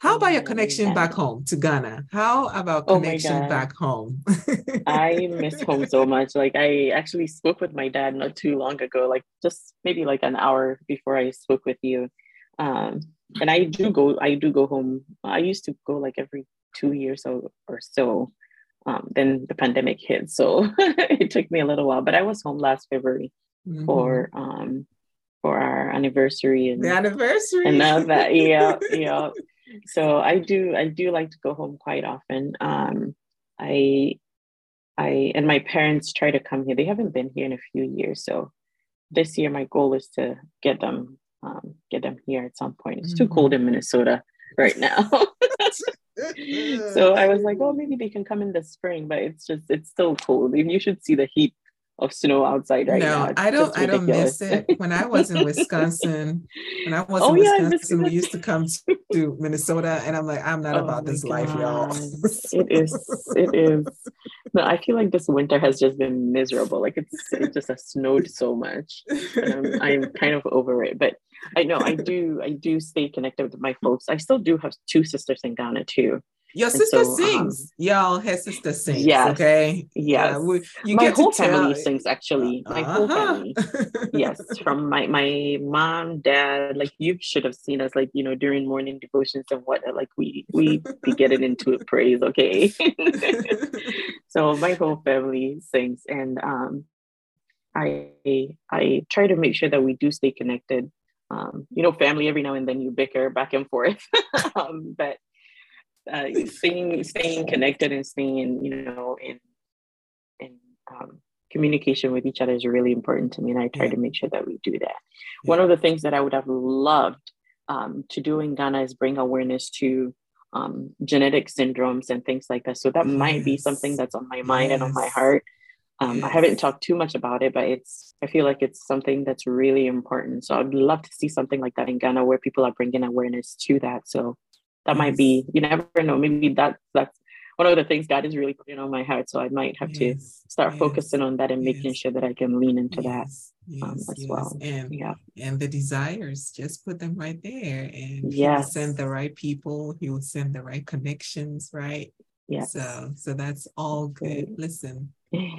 Speaker 1: How about your connection back home to Ghana? How about oh connection oh back home?
Speaker 2: I miss home so much. Like I actually spoke with my dad not too long ago, like just maybe like an hour before I spoke with you. Um, and I do go, I do go home. I used to go like every two years or, or so. Um, then the pandemic hit, so it took me a little while. But I was home last February mm-hmm. for um for our anniversary
Speaker 1: and the anniversary
Speaker 2: and now that yeah yeah so I do I do like to go home quite often. Um, I I and my parents try to come here. They haven't been here in a few years, so this year my goal is to get them um, get them here at some point. It's mm-hmm. too cold in Minnesota right now. so I was like, well, maybe they can come in the spring, but it's just it's still cold. And you should see the heat of snow outside right no, now.
Speaker 1: I don't I don't miss it. When I was in Wisconsin, when I was oh, in yeah, Wisconsin, we used to come to Minnesota and I'm like, I'm not oh about this God. life, y'all.
Speaker 2: it is, it is. No, I feel like this winter has just been miserable. Like it's it just has snowed so much. And I'm, I'm kind of over it. But I know I do I do stay connected with my folks. I still do have two sisters in Ghana too.
Speaker 1: Your sister so, um, sings. Um, Y'all, her sister sings. Yes. Okay.
Speaker 2: Yes. Yeah, we, you my whole family sings actually. My uh-huh. whole family. yes. From my my mom, dad, like you should have seen us like, you know, during morning devotions and what like we we be getting into it praise, okay. so my whole family sings and um I I try to make sure that we do stay connected. Um, you know, family every now and then you bicker back and forth. um, but uh, staying staying connected and staying you know in in um, communication with each other is really important to me and i try yeah. to make sure that we do that yeah. one of the things that i would have loved um, to do in ghana is bring awareness to um, genetic syndromes and things like that so that yes. might be something that's on my mind yes. and on my heart um, yes. I haven't talked too much about it, but it's I feel like it's something that's really important. So I'd love to see something like that in Ghana where people are bringing awareness to that. So that might be you never know maybe that that's one of the things God is really putting on my heart. So I might have yes, to start yes, focusing on that and yes, making sure that I can lean into that um, as well.
Speaker 1: And yeah, and the desires, just put them right there, and yes. send the right people. He will send the right connections, right? Yeah. So so that's all good. Listen,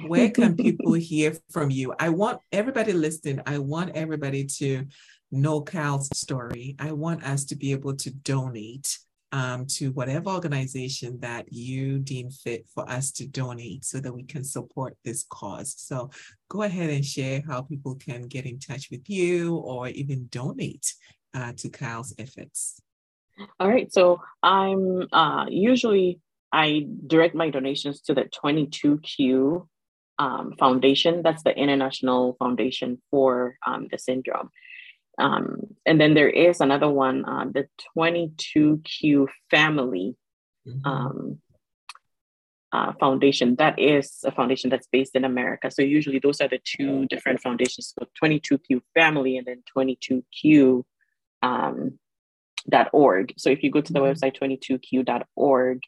Speaker 1: where can people hear from you? I want everybody listening. I want everybody to know Kyle's story. I want us to be able to donate um, to whatever organization that you deem fit for us to donate so that we can support this cause. So go ahead and share how people can get in touch with you or even donate uh, to Kyle's efforts.
Speaker 2: All right. So I'm uh, usually, I direct my donations to the 22Q um, Foundation. That's the International Foundation for um, the syndrome. Um, and then there is another one, uh, the 22Q Family mm-hmm. um, uh, Foundation. That is a foundation that's based in America. So usually those are the two different foundations. So 22Q Family and then 22Q um, .org. So if you go to the mm-hmm. website 22q.org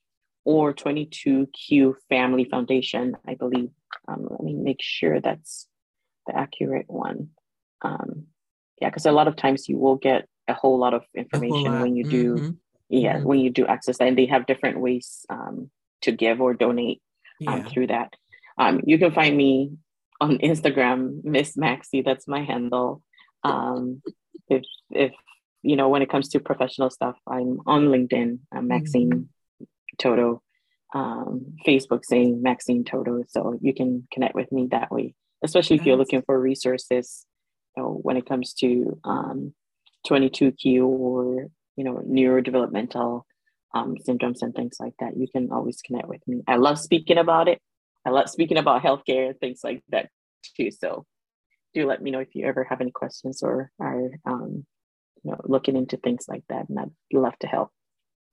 Speaker 2: or 22Q Family Foundation, I believe. Um, let me make sure that's the accurate one. Um, yeah, because a lot of times you will get a whole lot of information
Speaker 1: lot.
Speaker 2: when you do
Speaker 1: Mhm.
Speaker 2: yeah
Speaker 1: Mhm.
Speaker 2: when you do access that and they have different ways um, to give or donate um,
Speaker 1: Yeah.
Speaker 2: through that um, you can find me on instagram miss maxi that's my handle um, if if you know when it comes to professional stuff i'm on linkedin i'm maxine Totoe um, facebook saying maxine Totoe so you can connect with me that way especially if you're looking for resources know, when it comes to um, 22q or you know neurodevelopmental um, syndromes and things like that you can always connect with me i love speaking about it i love speaking about healthcare and things like that too so do let me know if you ever have any questions or are um, you know looking into things like that and i'd love to help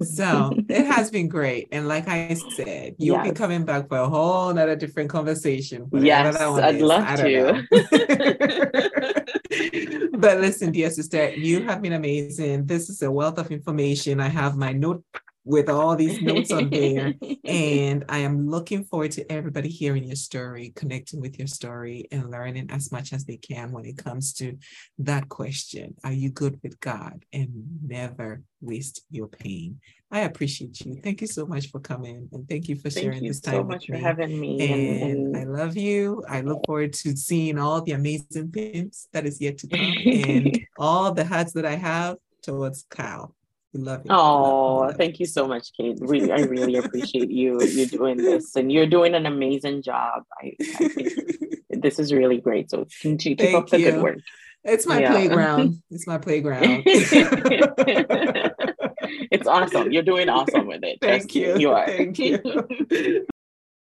Speaker 1: So it has been great. And like I said, you'll be
Speaker 2: Yes.
Speaker 1: coming back for a whole nother different conversation.
Speaker 2: Yes, I'd
Speaker 1: is.
Speaker 2: love
Speaker 1: know. but listen, dear sister, you have been amazing. This is a wealth of information. I have my note with all these notes on there. And I am looking forward to everybody hearing your story, connecting with your story, and learning as much as they can when it comes to that question Are you good with God? And never waste your pain. I appreciate you. Thank you so much for coming and thank you for
Speaker 2: Thank
Speaker 1: sharing
Speaker 2: you
Speaker 1: this time
Speaker 2: Thank
Speaker 1: you so
Speaker 2: much for
Speaker 1: me.
Speaker 2: having me.
Speaker 1: And,
Speaker 2: And,
Speaker 1: I love you. I look forward to seeing all the amazing things that is yet to come and all the hearts that I have towards Kyle. We love you. We love you. We
Speaker 2: oh, thank you so much, Kate. We, I really appreciate you You're doing this, and you're doing an amazing job. I, I think this is really great. So continue, keep up the good work.
Speaker 1: It's my
Speaker 2: Yeah.
Speaker 1: playground. It's my playground.
Speaker 2: it's awesome. You're doing awesome with it.
Speaker 1: Thank
Speaker 2: me,
Speaker 1: you.
Speaker 2: You are.
Speaker 1: Thank you.